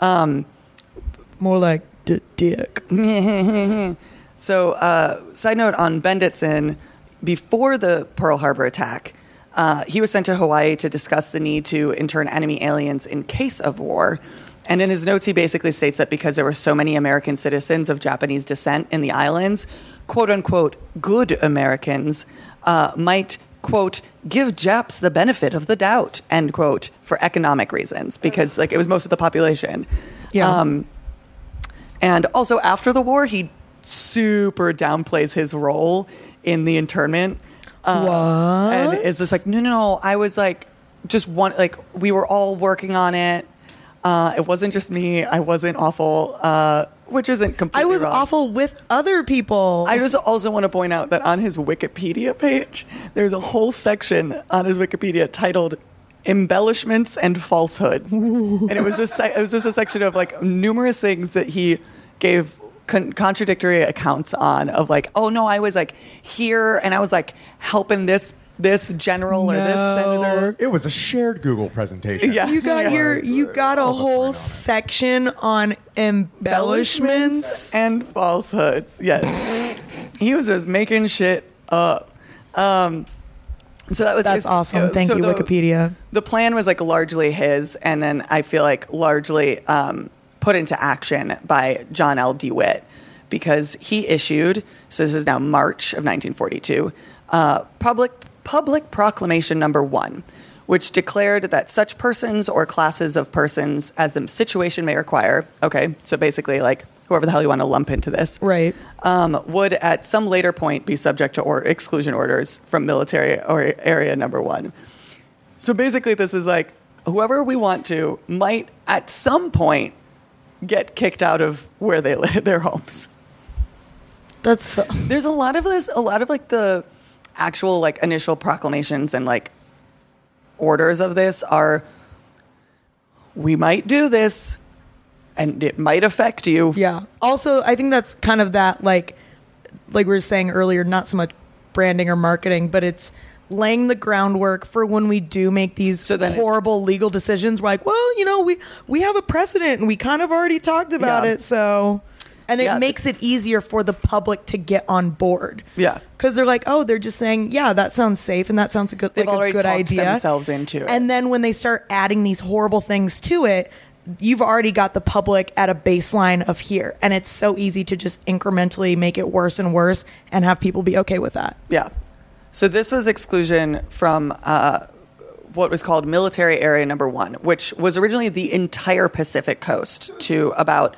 More like dick. *laughs* So, uh, side note on Bendetsen, before the Pearl Harbor attack, uh, he was sent to Hawaii to discuss the need to intern enemy aliens in case of war. And in his notes, he basically states that because there were so many American citizens of Japanese descent in the islands, quote unquote, good Americans uh, might, quote, give Japs the benefit of the doubt, end quote, for economic reasons, because like it was most of the population. Yeah. Um, and also after the war, he super downplays his role in the internment. Uh, And it's just like, no, no, no. I was like, just one, like, we were all working on it. Uh, it wasn't just me. I wasn't awful, uh, which isn't completely. I was wrong. awful with other people. I just also want to point out that on his Wikipedia page, there's a whole section on his Wikipedia titled "Embellishments and Falsehoods," and it was just it was just a section of like numerous things that he gave con- contradictory accounts on of like, oh no, I was like here and I was like helping this this general or this senator. It was a shared Google presentation. Yeah. you got Yeah. your you got a whole section on embellishments. and falsehoods. Yes, he was just making shit up. Um, so that was That's his- awesome. Thank so you, the- Wikipedia. The plan was like largely his, and then I feel like largely um, put into action by John L. DeWitt because he issued. So this is now March of 1942. Uh, public public proclamation number one, which declared that such persons or classes of persons as the situation may require. Okay, so basically like whoever the hell you want to lump into this Right. um, would at some later point be subject to or- exclusion orders from military or area number one. So basically, this is like whoever we want to might at some point get kicked out of where they live, *laughs* their homes. That's so, There's a lot of this, a lot of like the actual like initial proclamations and like orders of this are we might do this and it might affect you. yeah. Also, I think that's kind of that like like we were saying earlier, not so much branding or marketing, but it's laying the groundwork for when we do make these So horrible legal decisions. We're like, well, you know, we we have a precedent and we kind of already talked about Yeah. it, so and it Yeah. makes it easier for the public to get on board. Yeah. Because they're like, oh, they're just saying, yeah, that sounds safe and that sounds a good, They've like already a good talked idea. themselves into it. And then when they start adding these horrible things to it, you've already got the public at a baseline of here. And it's so easy to just incrementally make it worse and worse and have people be okay with that. Yeah. So this was exclusion from uh, what was called Military Area Number One, which was originally the entire Pacific coast to about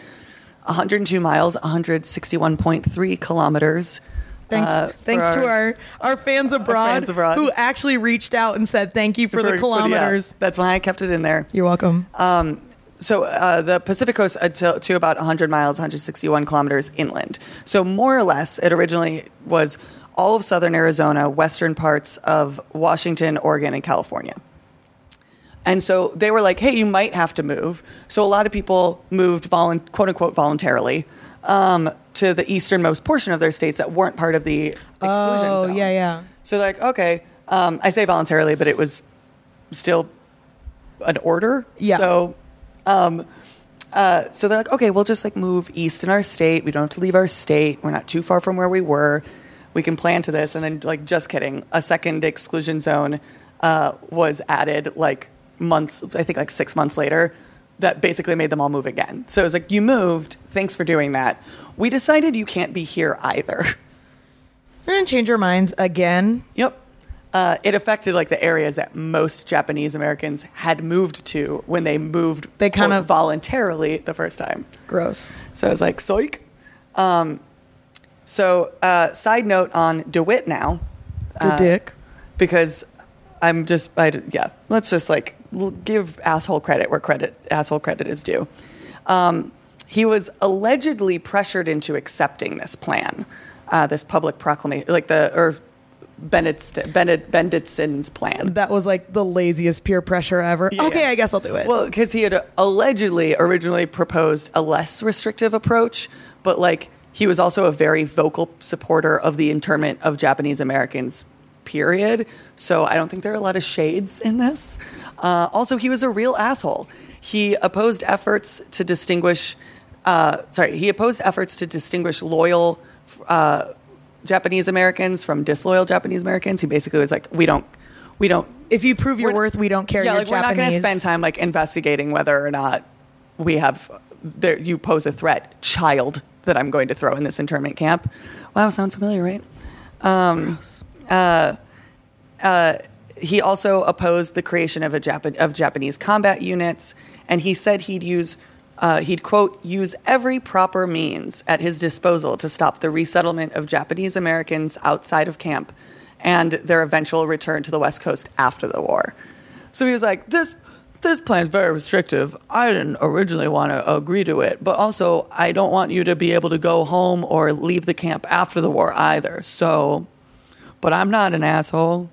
102 miles, 161.3 kilometers. Thanks, uh, for thanks to our, our fans abroad, fans abroad. who actually reached out and said thank you for, the yeah, kilometers. that's why I kept it in there. You're welcome. Um, so uh, the Pacific coast until to about 100 miles, 161 kilometers inland. So more or less, it originally was all of southern Arizona, western parts of Washington, Oregon, and California. And so they were like, "Hey, you might have to move." So a lot of people moved, volun- quote unquote, voluntarily um, to the easternmost portion of their states that weren't part of the exclusion oh, zone. yeah, yeah. So they're like, okay, um, I say voluntarily, but it was still an order. Yeah. So, um, uh, so they're like, okay, we'll just like move east in our state. We don't have to leave our state. We're not too far from where we were. We can plan to this. And then, like, just kidding, a second exclusion zone uh, was added like months, I think like six months later. That basically made them all move again. So it was like, you moved. Thanks for doing that. We decided you can't be here either. We're going to change our minds again. Yep. Uh, it affected like the areas that most Japanese Americans had moved to when they moved. They kind of- voluntarily the first time. Gross. So I was like, "Soik." Um, so, uh, side note on DeWitt now, The Uh, dick. because I'm just, I, yeah. Let's just like give asshole credit where credit asshole credit is due. Um, he was allegedly pressured into accepting this plan, uh, this public proclamation, like the or Bennett Bennett Bendetsen's plan. That was like the laziest peer pressure ever. Yeah, okay. I guess I'll do it. Well, because he had allegedly originally proposed a less restrictive approach, but like he was also a very vocal supporter of the internment of Japanese Americans. Period. So I don't think there are a lot of shades in this. Uh, also, he was a real asshole. He opposed efforts to distinguish. Uh, sorry, he opposed efforts to distinguish loyal uh, Japanese Americans from disloyal Japanese Americans. He basically was like, "We don't, we don't if you prove your worth, we don't care. Yeah, like we're not going to spend time like investigating whether or not we have there. You pose a threat, child, that I'm going to throw in this internment camp. Wow, sound familiar, right? Um, uh, uh, he also opposed the creation of a Jap- of Japanese combat units, and he said he'd use. Uh, he'd quote use every proper means at his disposal to stop the resettlement of Japanese Americans outside of camp and their eventual return to the West Coast after the war. So he was like, this this is very restrictive. I didn't originally want to agree to it, but also I don't want you to be able to go home or leave the camp after the war either. So, but I'm not an asshole.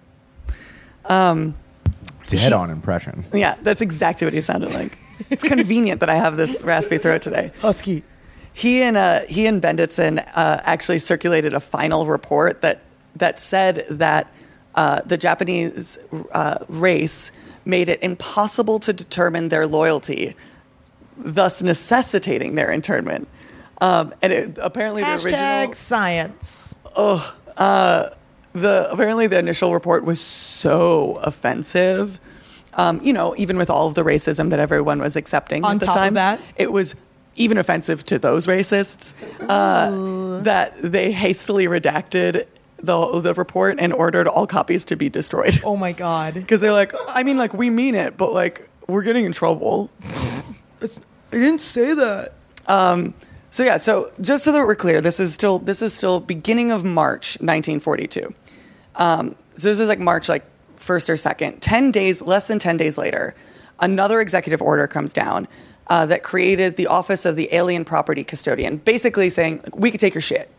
It's a head on impression. Yeah, that's exactly what he sounded like. It's convenient that I have this raspy throat today. Husky. He and uh, he and Bendetsen uh, actually circulated a final report that that said that uh, the Japanese uh, race made it impossible to determine their loyalty, thus necessitating their internment. Um, and it, apparently, the Hashtag original science. The apparently the initial report was so offensive. Um, you know, even with all of the racism that everyone was accepting On at the top of time, that? it was even offensive to those racists uh, that they hastily redacted the the report and ordered all copies to be destroyed Oh my god. *laughs* because they're like, I mean, like we mean it, but like we're getting in trouble. *laughs* It's, I didn't say that. So yeah, so just so that we're clear, this is still this is still beginning of March 1942. Um, so this is like March like first or second. Ten days, less than ten days later, another executive order comes down uh, that created the office of the alien property custodian, basically saying like, we could take your shit.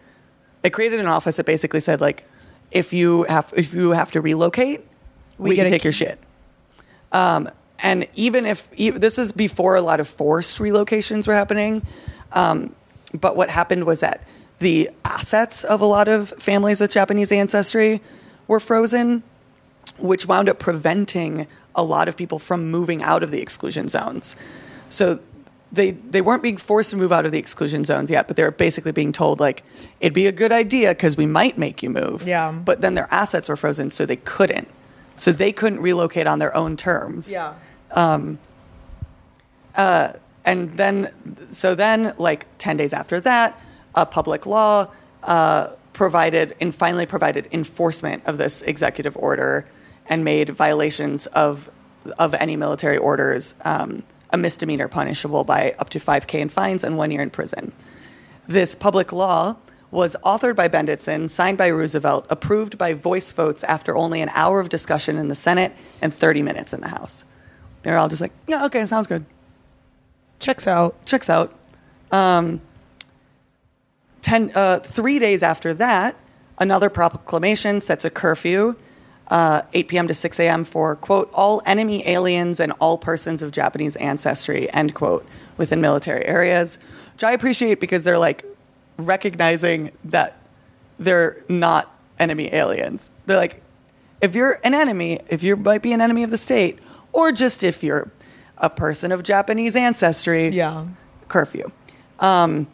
It created an office that basically said like, if you have if you have to relocate, we, We can take your shit. Um, and even if e- this is before a lot of forced relocations were happening, um, but what happened was that the assets of a lot of families with Japanese ancestry were frozen, which wound up preventing a lot of people from moving out of the exclusion zones. So they they weren't being forced to move out of the exclusion zones yet, but they were basically being told like it'd be a good idea because we might make you move. Yeah. But then their assets were frozen, so they couldn't. So they couldn't relocate on their own terms Yeah. Um, uh, and then so then like 10 days after that a public law uh, provided and finally provided enforcement of this executive order and made violations of of any military orders um, a misdemeanor punishable by up to 5k in fines and one year in prison this public law was authored by Bendetsen, signed by Roosevelt, approved by voice votes after only an hour of discussion in the Senate and 30 minutes in the House. They're all just like, yeah, okay, sounds good Checks out. checks out. Um, ten, uh, three days after that, another proclamation sets a curfew, uh, 8 p.m. to 6 a.m. for, quote, all enemy aliens and all persons of Japanese ancestry, end quote, within military areas, which I appreciate because they're like recognizing that they're not enemy aliens. They're like, if you're an enemy, if you might be an enemy of the state, or just if you're a person of Japanese ancestry, Yeah. curfew. Um,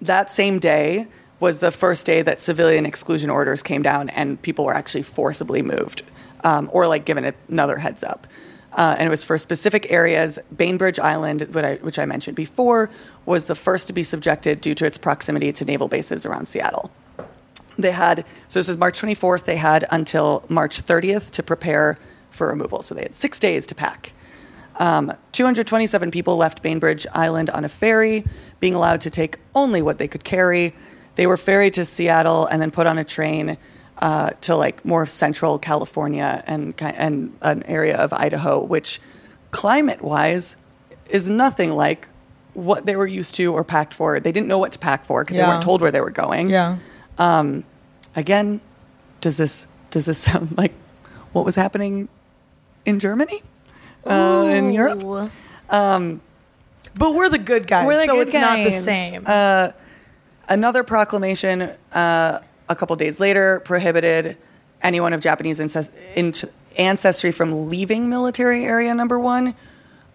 that same day was the first day that civilian exclusion orders came down and people were actually forcibly moved um, or like given another heads up. Uh, and it was for specific areas. Bainbridge Island, which I, which I mentioned before, was the first to be subjected due to its proximity to naval bases around Seattle. They had, so this was March 24th, they had until March 30th to prepare for removal. So they had six days to pack. Um, 227 people left Bainbridge Island on a ferry, being allowed to take only what they could carry. They were ferried to Seattle and then put on a train uh, to like more central California and and an area of Idaho, which climate-wise is nothing like what they were used to or packed for. They didn't know what to pack for because they weren't told where they were going. Yeah. Again, does this does this *laughs* sound like what was happening in Germany? Uh, in Europe? But we're the good guys, We're the so good it's not the same. Another proclamation uh, a couple days later prohibited anyone of Japanese ancestry from leaving military area number one.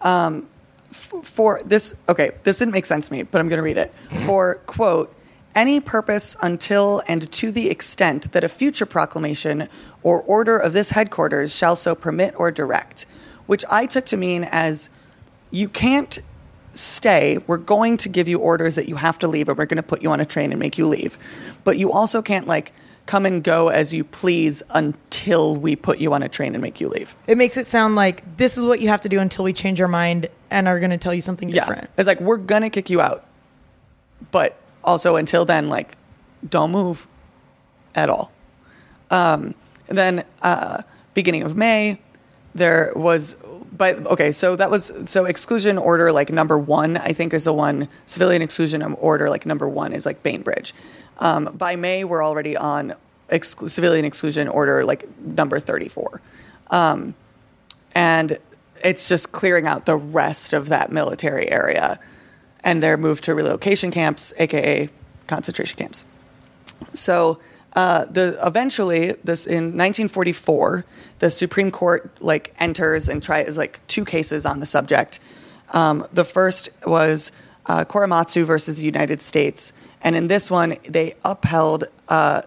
Um, f- for this, okay, this didn't make sense to me, but I'm going to read it. For, quote, any purpose until and to the extent that a future proclamation or order of this headquarters shall so permit or direct, which I took to mean as you can't stay. We're going to give you orders that you have to leave, and we're going to put you on a train and make you leave. But you also can't like come and go as you please until we put you on a train and make you leave. it makes it sound like this is what you have to do until we change our mind and are going to tell you something Yeah, different. it's like we're gonna kick you out, but also until then, like, don't move at all. Um, and then uh, beginning of May, there was. But okay, so that was so exclusion order like number one. I think is the one civilian exclusion order like number one is like Bainbridge. Um, by May, we're already on civilian exclusion order like number thirty four, um, and it's just clearing out the rest of that military area, and they're moved to relocation camps, aka concentration camps. So uh, the eventually this in 1944, the Supreme Court like enters and tries like two cases on the subject. Um, the first was uh, Korematsu versus the United States, and in this one they upheld uh,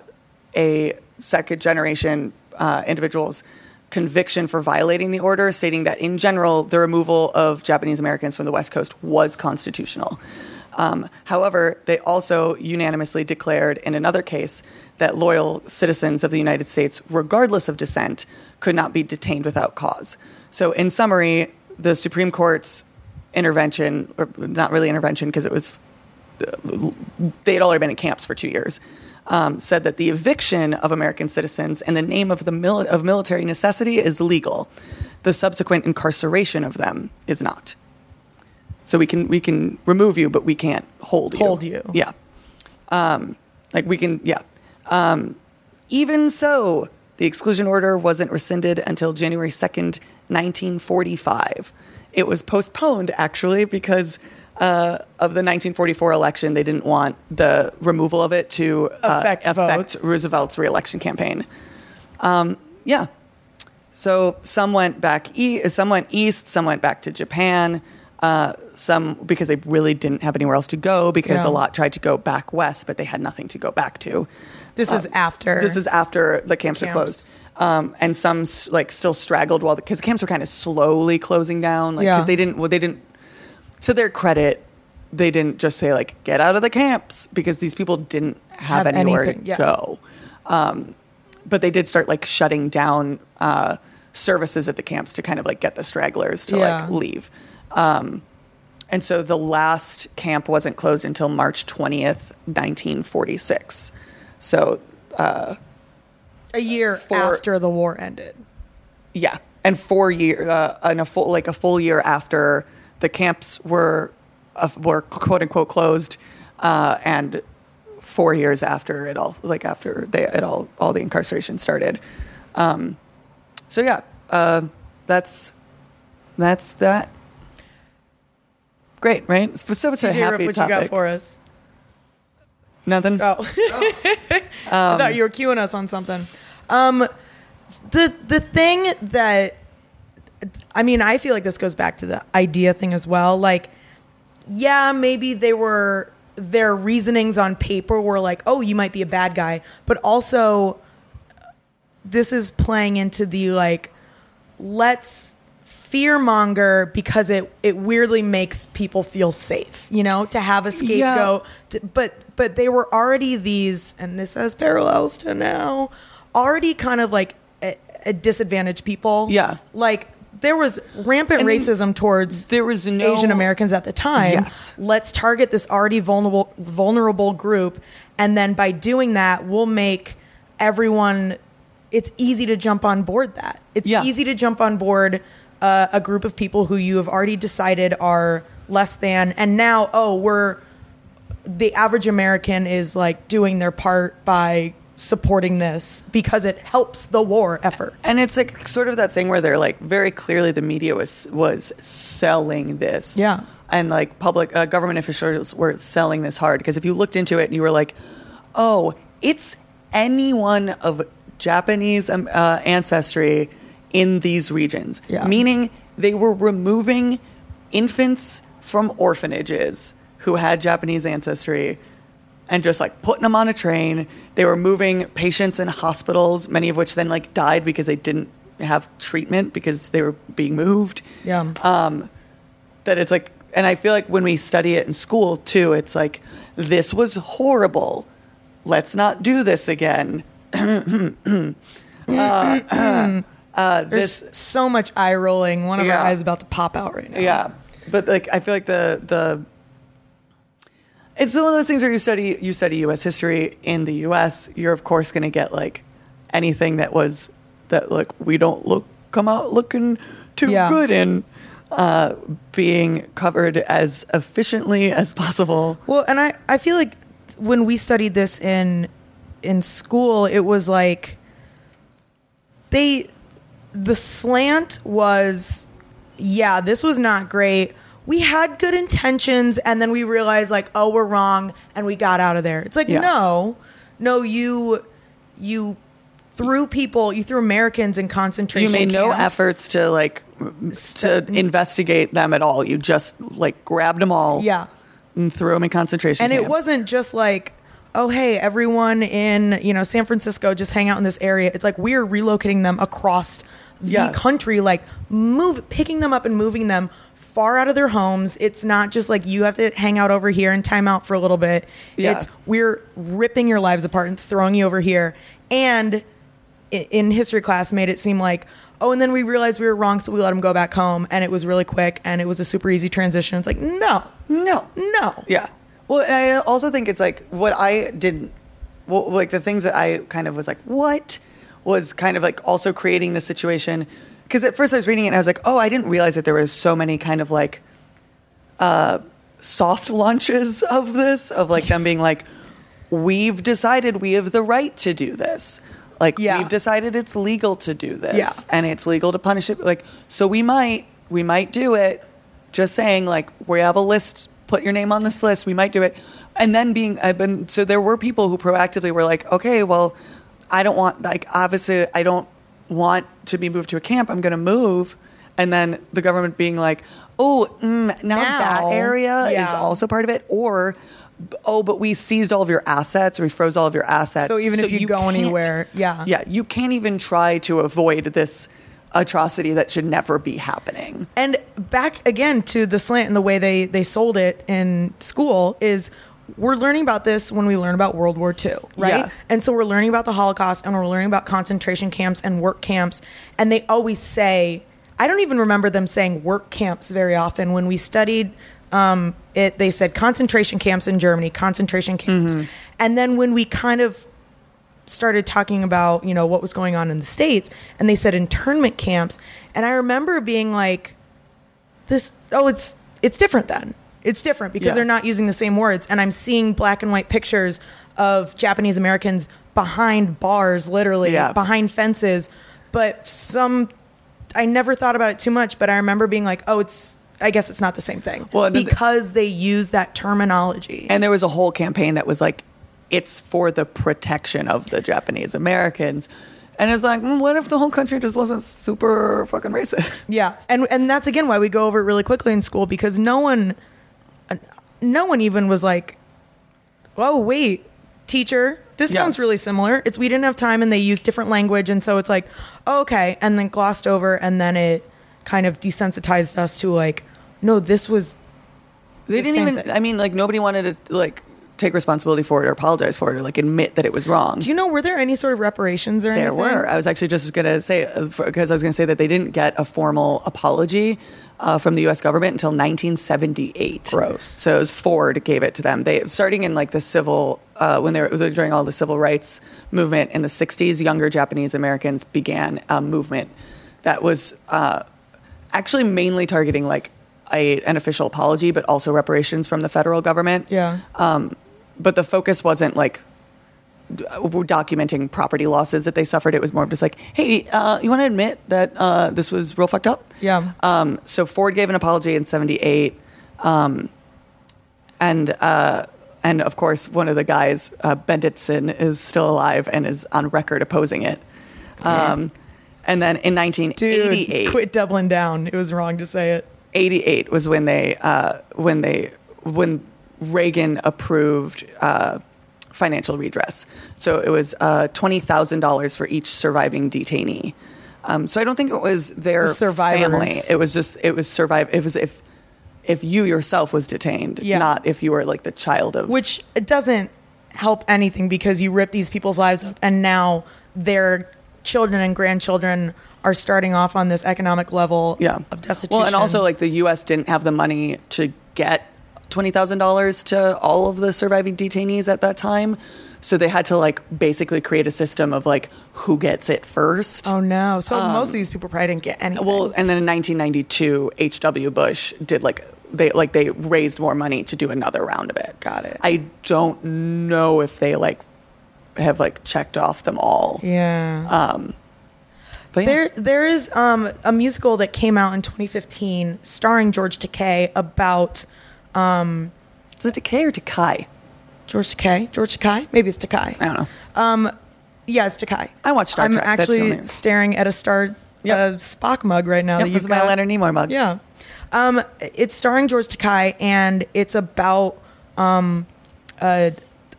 a second generation uh, individual's conviction for violating the order, stating that in general the removal of Japanese Americans from the West Coast was constitutional. Um, however, they also unanimously declared in another case that loyal citizens of the United States, regardless of descent, could not be detained without cause. So, in summary, the Supreme Court's intervention, or not really intervention because it was, they had already been in camps for two years, um, said that the eviction of American citizens in the name of, the mil- of military necessity is legal. The subsequent incarceration of them is not. So we can we can remove you, but we can't hold you. Hold you. Yeah. Um, like we can. Yeah. Um, even so, the exclusion order wasn't rescinded until January second, nineteen forty-five. It was postponed actually because. Uh, of the 1944 election, they didn't want the removal of it to uh, Affect votes. Roosevelt's reelection campaign. Um, yeah. So some went back e- some went east, some went back to Japan. Uh, some because they really didn't have anywhere else to go because Yeah. a lot tried to go back west, but they had nothing to go back to. This is after. Uh, This is after the camps, are closed. Um, and some like still straggled while because the camps were kind of slowly closing down, like because Yeah. they didn't well they didn't. To their credit, they didn't just say like get out of the camps because these people didn't have, Have anywhere anything, to yeah. go. Um, but they did start like shutting down uh, services at the camps to kind of like get the stragglers to like leave. Um, and so the last camp wasn't closed until March 20th, 1946. So, uh, a year for- after the war ended. yeah. And four year, uh, and a full, like a full year after the camps were, uh, were quote unquote closed, uh, and four years after it all, like after they, it all, all the incarceration started. Um, so yeah, uh, that's, that's that. Great, right? It's such a happy what topic. you got for us? Nothing. Oh, *laughs* I thought you were cueing us on something. Um, the the thing that I mean, I feel like this goes back to the idea thing as well. Like, yeah, maybe they were their reasonings on paper were like, oh, you might be a bad guy, but also this is playing into the like, let's fearmonger because it it weirdly makes people feel safe, you know, to have a scapegoat. To- but but they were already these, and this has parallels to now, already kind of like a, a disadvantaged people. Yeah. like there was rampant And racism towards there was no- Asian Americans at the time. Yes. Let's target this already vulnerable vulnerable group and then by doing that we'll make everyone it's easy to jump on board that. It's Yeah. easy to jump on board uh, a group of people who you have already decided are less than and now oh we're the average American is like doing their part by supporting this because it helps the war effort. And it's like sort of that thing where they're like very clearly the media was was selling this. Yeah. And like public uh, government officials were selling this hard because if you looked into it and you were like, "Oh, it's anyone of Japanese um, uh, ancestry in these regions." Yeah. Meaning they were removing infants from orphanages who had Japanese ancestry and just like putting them on a train. They were moving patients in hospitals, many of which then like died because they didn't have treatment because they were being moved. Yeah. That it's like, and I feel like when we study it in school too, it's like, this was horrible. Let's not do this again. *clears throat* uh, *clears throat* *clears throat* uh, There's this so much eye rolling. One of Yeah. our eyes is about to pop out right now. Yeah, but like I feel like the the it's one of those things where you study you study U.S. history in the U.S. You're of course going to get like anything that was that like we don't look come out looking too Yeah. good in uh, being covered as efficiently as possible. Well, and I, I feel like when we studied this in in school, it was like they the slant was yeah, this was not great. We had good intentions and then we realized like, oh, we're wrong and we got out of there. It's like, Yeah. no. No, you you threw people, you threw Americans in concentration You made no camps. efforts to like to investigate them at all. You just like grabbed them all, Yeah. and threw them in concentration and camps. it wasn't just like oh hey everyone in you know san francisco just hang out in this area it's like we're relocating them across the Yeah. country like move picking them up and moving them far out of their homes. It's not just like you have to hang out over here and time out for a little bit. Yeah. it's we're ripping your lives apart and throwing you over here. And in history class made it seem like oh and then we realized we were wrong so we let them go back home and it was really quick and it was a super easy transition. It's like no. No, no. Yeah. Well, I also think it's like what I didn't, well, like the things that I kind of was like, what was kind of like also creating the situation. Because at first I was reading it and I was like, oh, I didn't realize that there was so many kind of like uh, soft launches *laughs* of this, of like them being like, we've decided we have the right to do this. Like Yeah. we've decided it's legal to do this Yeah. and it's legal to punish it. Like, so we might, we might do it. Just saying, like, we have a list, put your name on this list, we might do it. And then being, I've been, so there were people who proactively were like, okay, well, I don't want, like, obviously, I don't want to be moved to a camp. I'm going to move. And then the government being like, oh, mm, now, that Now, area is also part of it. Or, oh, but we seized all of your assets, we froze all of your assets. So even if you go anywhere, yeah. Yeah, you can't even try to avoid this atrocity that should never be happening. And back again to the slant and the way they they sold it in school is we're learning about this when we learn about World War II, right? Yeah. And so we're learning about the Holocaust and we're learning about concentration camps and work camps. And they always say, I don't even remember them saying work camps very often. When we studied um, it, they said concentration camps in Germany, concentration camps. And then when we kind of started talking about you know what was going on in the states and they said internment camps and i remember being like this oh it's it's different then it's different because Yeah. they're not using the same words and i'm seeing black and white pictures of japanese americans behind bars literally Yeah. behind fences but some i never thought about it too much but i remember being like oh it's i guess it's not the same thing Well, because they use that terminology And there was a whole campaign that was like, it's for the protection of the Japanese Americans. And it's like, mm, what if the whole country just wasn't super fucking racist? Yeah, and and that's again why we go over it really quickly in school because no one, no one even was like, "Oh wait, teacher, this Yeah. sounds really similar." It's we didn't have time and they used different language, and so it's like, oh, okay, and then glossed over, and then it kind of desensitized us to like, no, this was They The didn't even, thing. I mean, like, nobody wanted to, like, take responsibility for it or apologize for it or, like, admit that it was wrong. Do you know were there any sort of reparations or There anything? were. I was actually just going to say because I was going to say that they didn't get a formal apology uh, from the U.S. government until 1978. Gross. So it was Ford gave it to them. They starting in like the civil uh, when they were it was during all the civil rights movement in the 60s. Younger Japanese Americans began a movement that was uh, actually mainly targeting like a, an official apology, but also reparations from the federal government Yeah. um, but the focus wasn't like documenting property losses that they suffered. It was more of just like, hey, uh, you want to admit that uh, this was real fucked up? Yeah. Um, so Ford gave an apology in '78, um, and uh, and of course one of the guys, uh, Bendetsen, is still alive and is on record opposing it. Um, and then in 1988, Dude, quit doubling down. It was wrong to say it. 88 was when they uh, when they when Reagan approved uh, financial redress. So it was uh, twenty thousand dollars for each surviving detainee. Um, so I don't think it was their The survivors. family. It was just it was survive. It was if if you yourself was detained, Yeah. not if you were like the child of. which it doesn't help anything because you rip these people's lives up and now their children and grandchildren are starting off on this economic level yeah of destitution Well, and also like the U.S. didn't have the money to get twenty thousand dollars to all of the surviving detainees at that time. So they had to like basically create a system of like who gets it first. Oh no! So most of these people probably didn't get anything. Well, and then in 1992, H.W. Bush did like they like they raised more money to do another round of it. Got it. I don't know if they like have like checked off them all. yeah. But yeah. There, there is um, a musical that came out in 2015 starring George Takei about is it Decay or Decay? George Takei. George Takei? Maybe it's Takei. I don't know. Um, Yeah, it's Takei. I watched Star I'm Trek. Actually staring at a Star Yep. uh, Spock mug right now. Yep, that this is my. Leonard Nimoy mug. Yeah. Um, it's starring George Takei, and it's about um, a,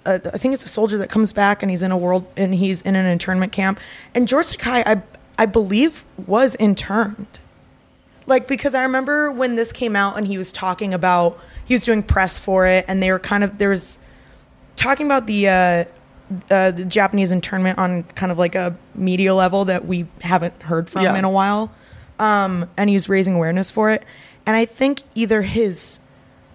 a, I think it's a soldier that comes back, and he's in a world, and he's in an internment camp. And George Takei, I I believe, was interned. Like because I remember when this came out, and he was talking about he was doing press for it, and they were kind of there was talking about the uh, uh, the Japanese internment on kind of like a media level that we haven't heard from Yeah. in a while, um, and he was raising awareness for it. And I think either his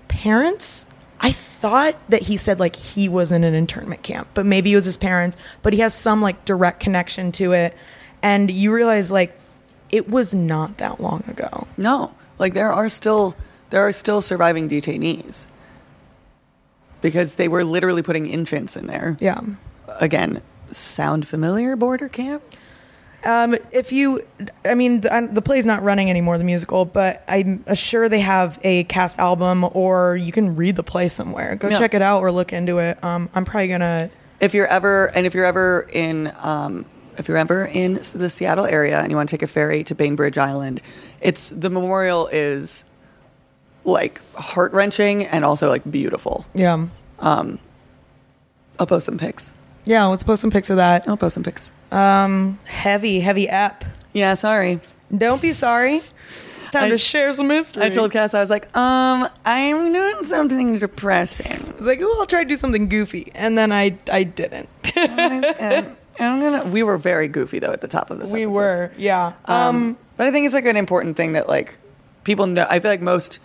parents, I thought that he said like he was in an internment camp, but maybe it was his parents. But he has some like direct connection to it, and you realize like it was not that long ago. No, like there are still there are still surviving detainees because they were literally putting infants in there. Yeah. Again, sound familiar? Border camps. Um, if you, I mean, the, the play's not running anymore, the musical, but I'm sure they have a cast album or you can read the play somewhere. Go Yeah. check it out or look into it. Um, I'm probably gonna. If you're ever and if you're ever in um, if you're ever in the Seattle area and you want to take a ferry to Bainbridge Island, it's the memorial is like heart wrenching and also like beautiful. Yeah. Um, I'll post some pics. Yeah, let's post some pics of that. I'll post some pics. Um, Heavy, heavy app. Yeah, sorry. Don't be sorry. It's time I- to share some history. I told Cass I was like, um, I'm doing something depressing. I was like, oh, I'll try to do something goofy. And then I, I didn't. *laughs* and I'm gonna. We were very goofy though at the top of this. we episode. were. Yeah. Um, but I think it's like an important thing that like people know. I feel like most.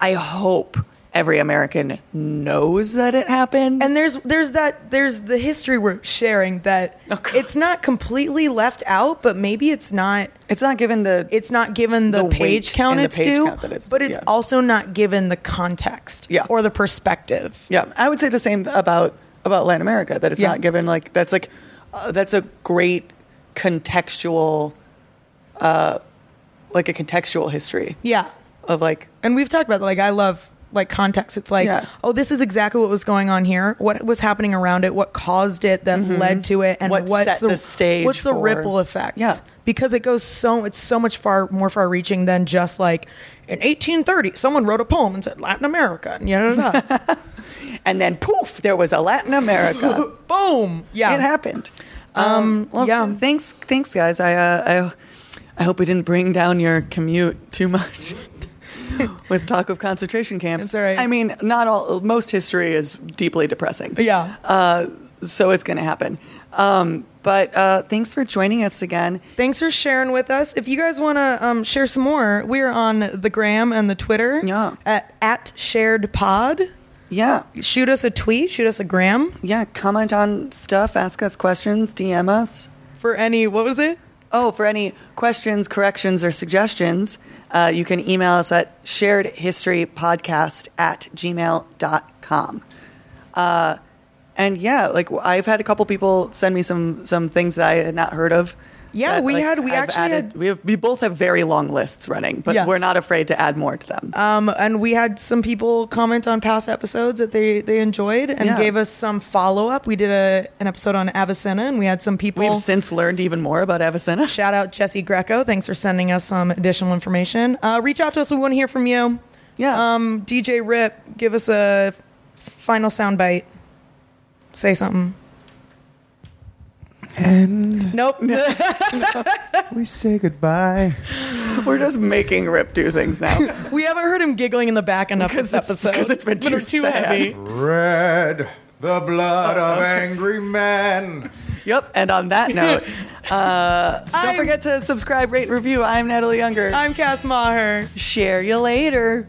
I hope every American knows that it happened. and there's there's that there's the history we're sharing that Oh, it's not completely left out, but maybe it's not it's not given the. it's not given the, The page count it's page due, count it's but it's yeah. also not given the context Yeah. or the perspective. yeah, I would say the same about about Latin America. That it's Yeah. not given like that's like uh, that's a great contextual, uh, like a contextual history Yeah. of like And we've talked about that. Like I love like context. It's like, Yeah. oh, this is exactly what was going on here. What was happening around it? What caused it? That led to it? And Mm-hmm. What what's set the stage What's the ripple effect? Yeah. because it goes so it's so much far more far reaching than just like in 1830 someone wrote a poem and said Latin America and yada *laughs* and then poof, there was a Latin America. *laughs* Boom. Yeah. it happened. Um, well, yeah. Thanks, thanks, guys. I, uh, I, I hope we didn't bring down your commute too much *laughs* with talk of concentration camps. It's all right. I mean, not all. Most history is deeply depressing. Yeah. Uh, so it's going to happen. Um, but uh, thanks for joining us again. Thanks for sharing with us. If you guys want to um, share some more, we're on the gram and the Twitter Yeah. at, at shared pod. Yeah, Shoot us a tweet, shoot us a gram yeah. Comment on stuff. Ask us questions. DM us. for any, what was it? Oh, for any questions, corrections, or suggestions, uh, you can email us at sharedhistorypodcast at gmail.com. Uh, and yeah, like I've had a couple people send me some some things that I had not heard of. Yeah, that, we like, had- we I've actually added- had- we have we both have very long lists running, but Yes. we're not afraid to add more to them. Um, and we had some people comment on past episodes that they, they enjoyed and Yeah. gave us some follow up. We did a, an episode on Avicenna and we had some people. We've since learned even more about Avicenna. Shout out Jesse Greco. Thanks for sending us some additional information. Uh, reach out to us. We want to hear from you. Yeah. Um, DJ Rip, give us a final soundbite. Say something. And Nope. *laughs* we say goodbye. We're just making Rip do things now. *laughs* we haven't heard him giggling in the back enough Because this it's- episode. 'cause it's been too sad. heavy. Red, the blood of *laughs* angry men. yep. And on that note, uh, don't I'm- forget to subscribe, rate, review. I'm Natalie Younger. I'm Cass Maher. Share you later.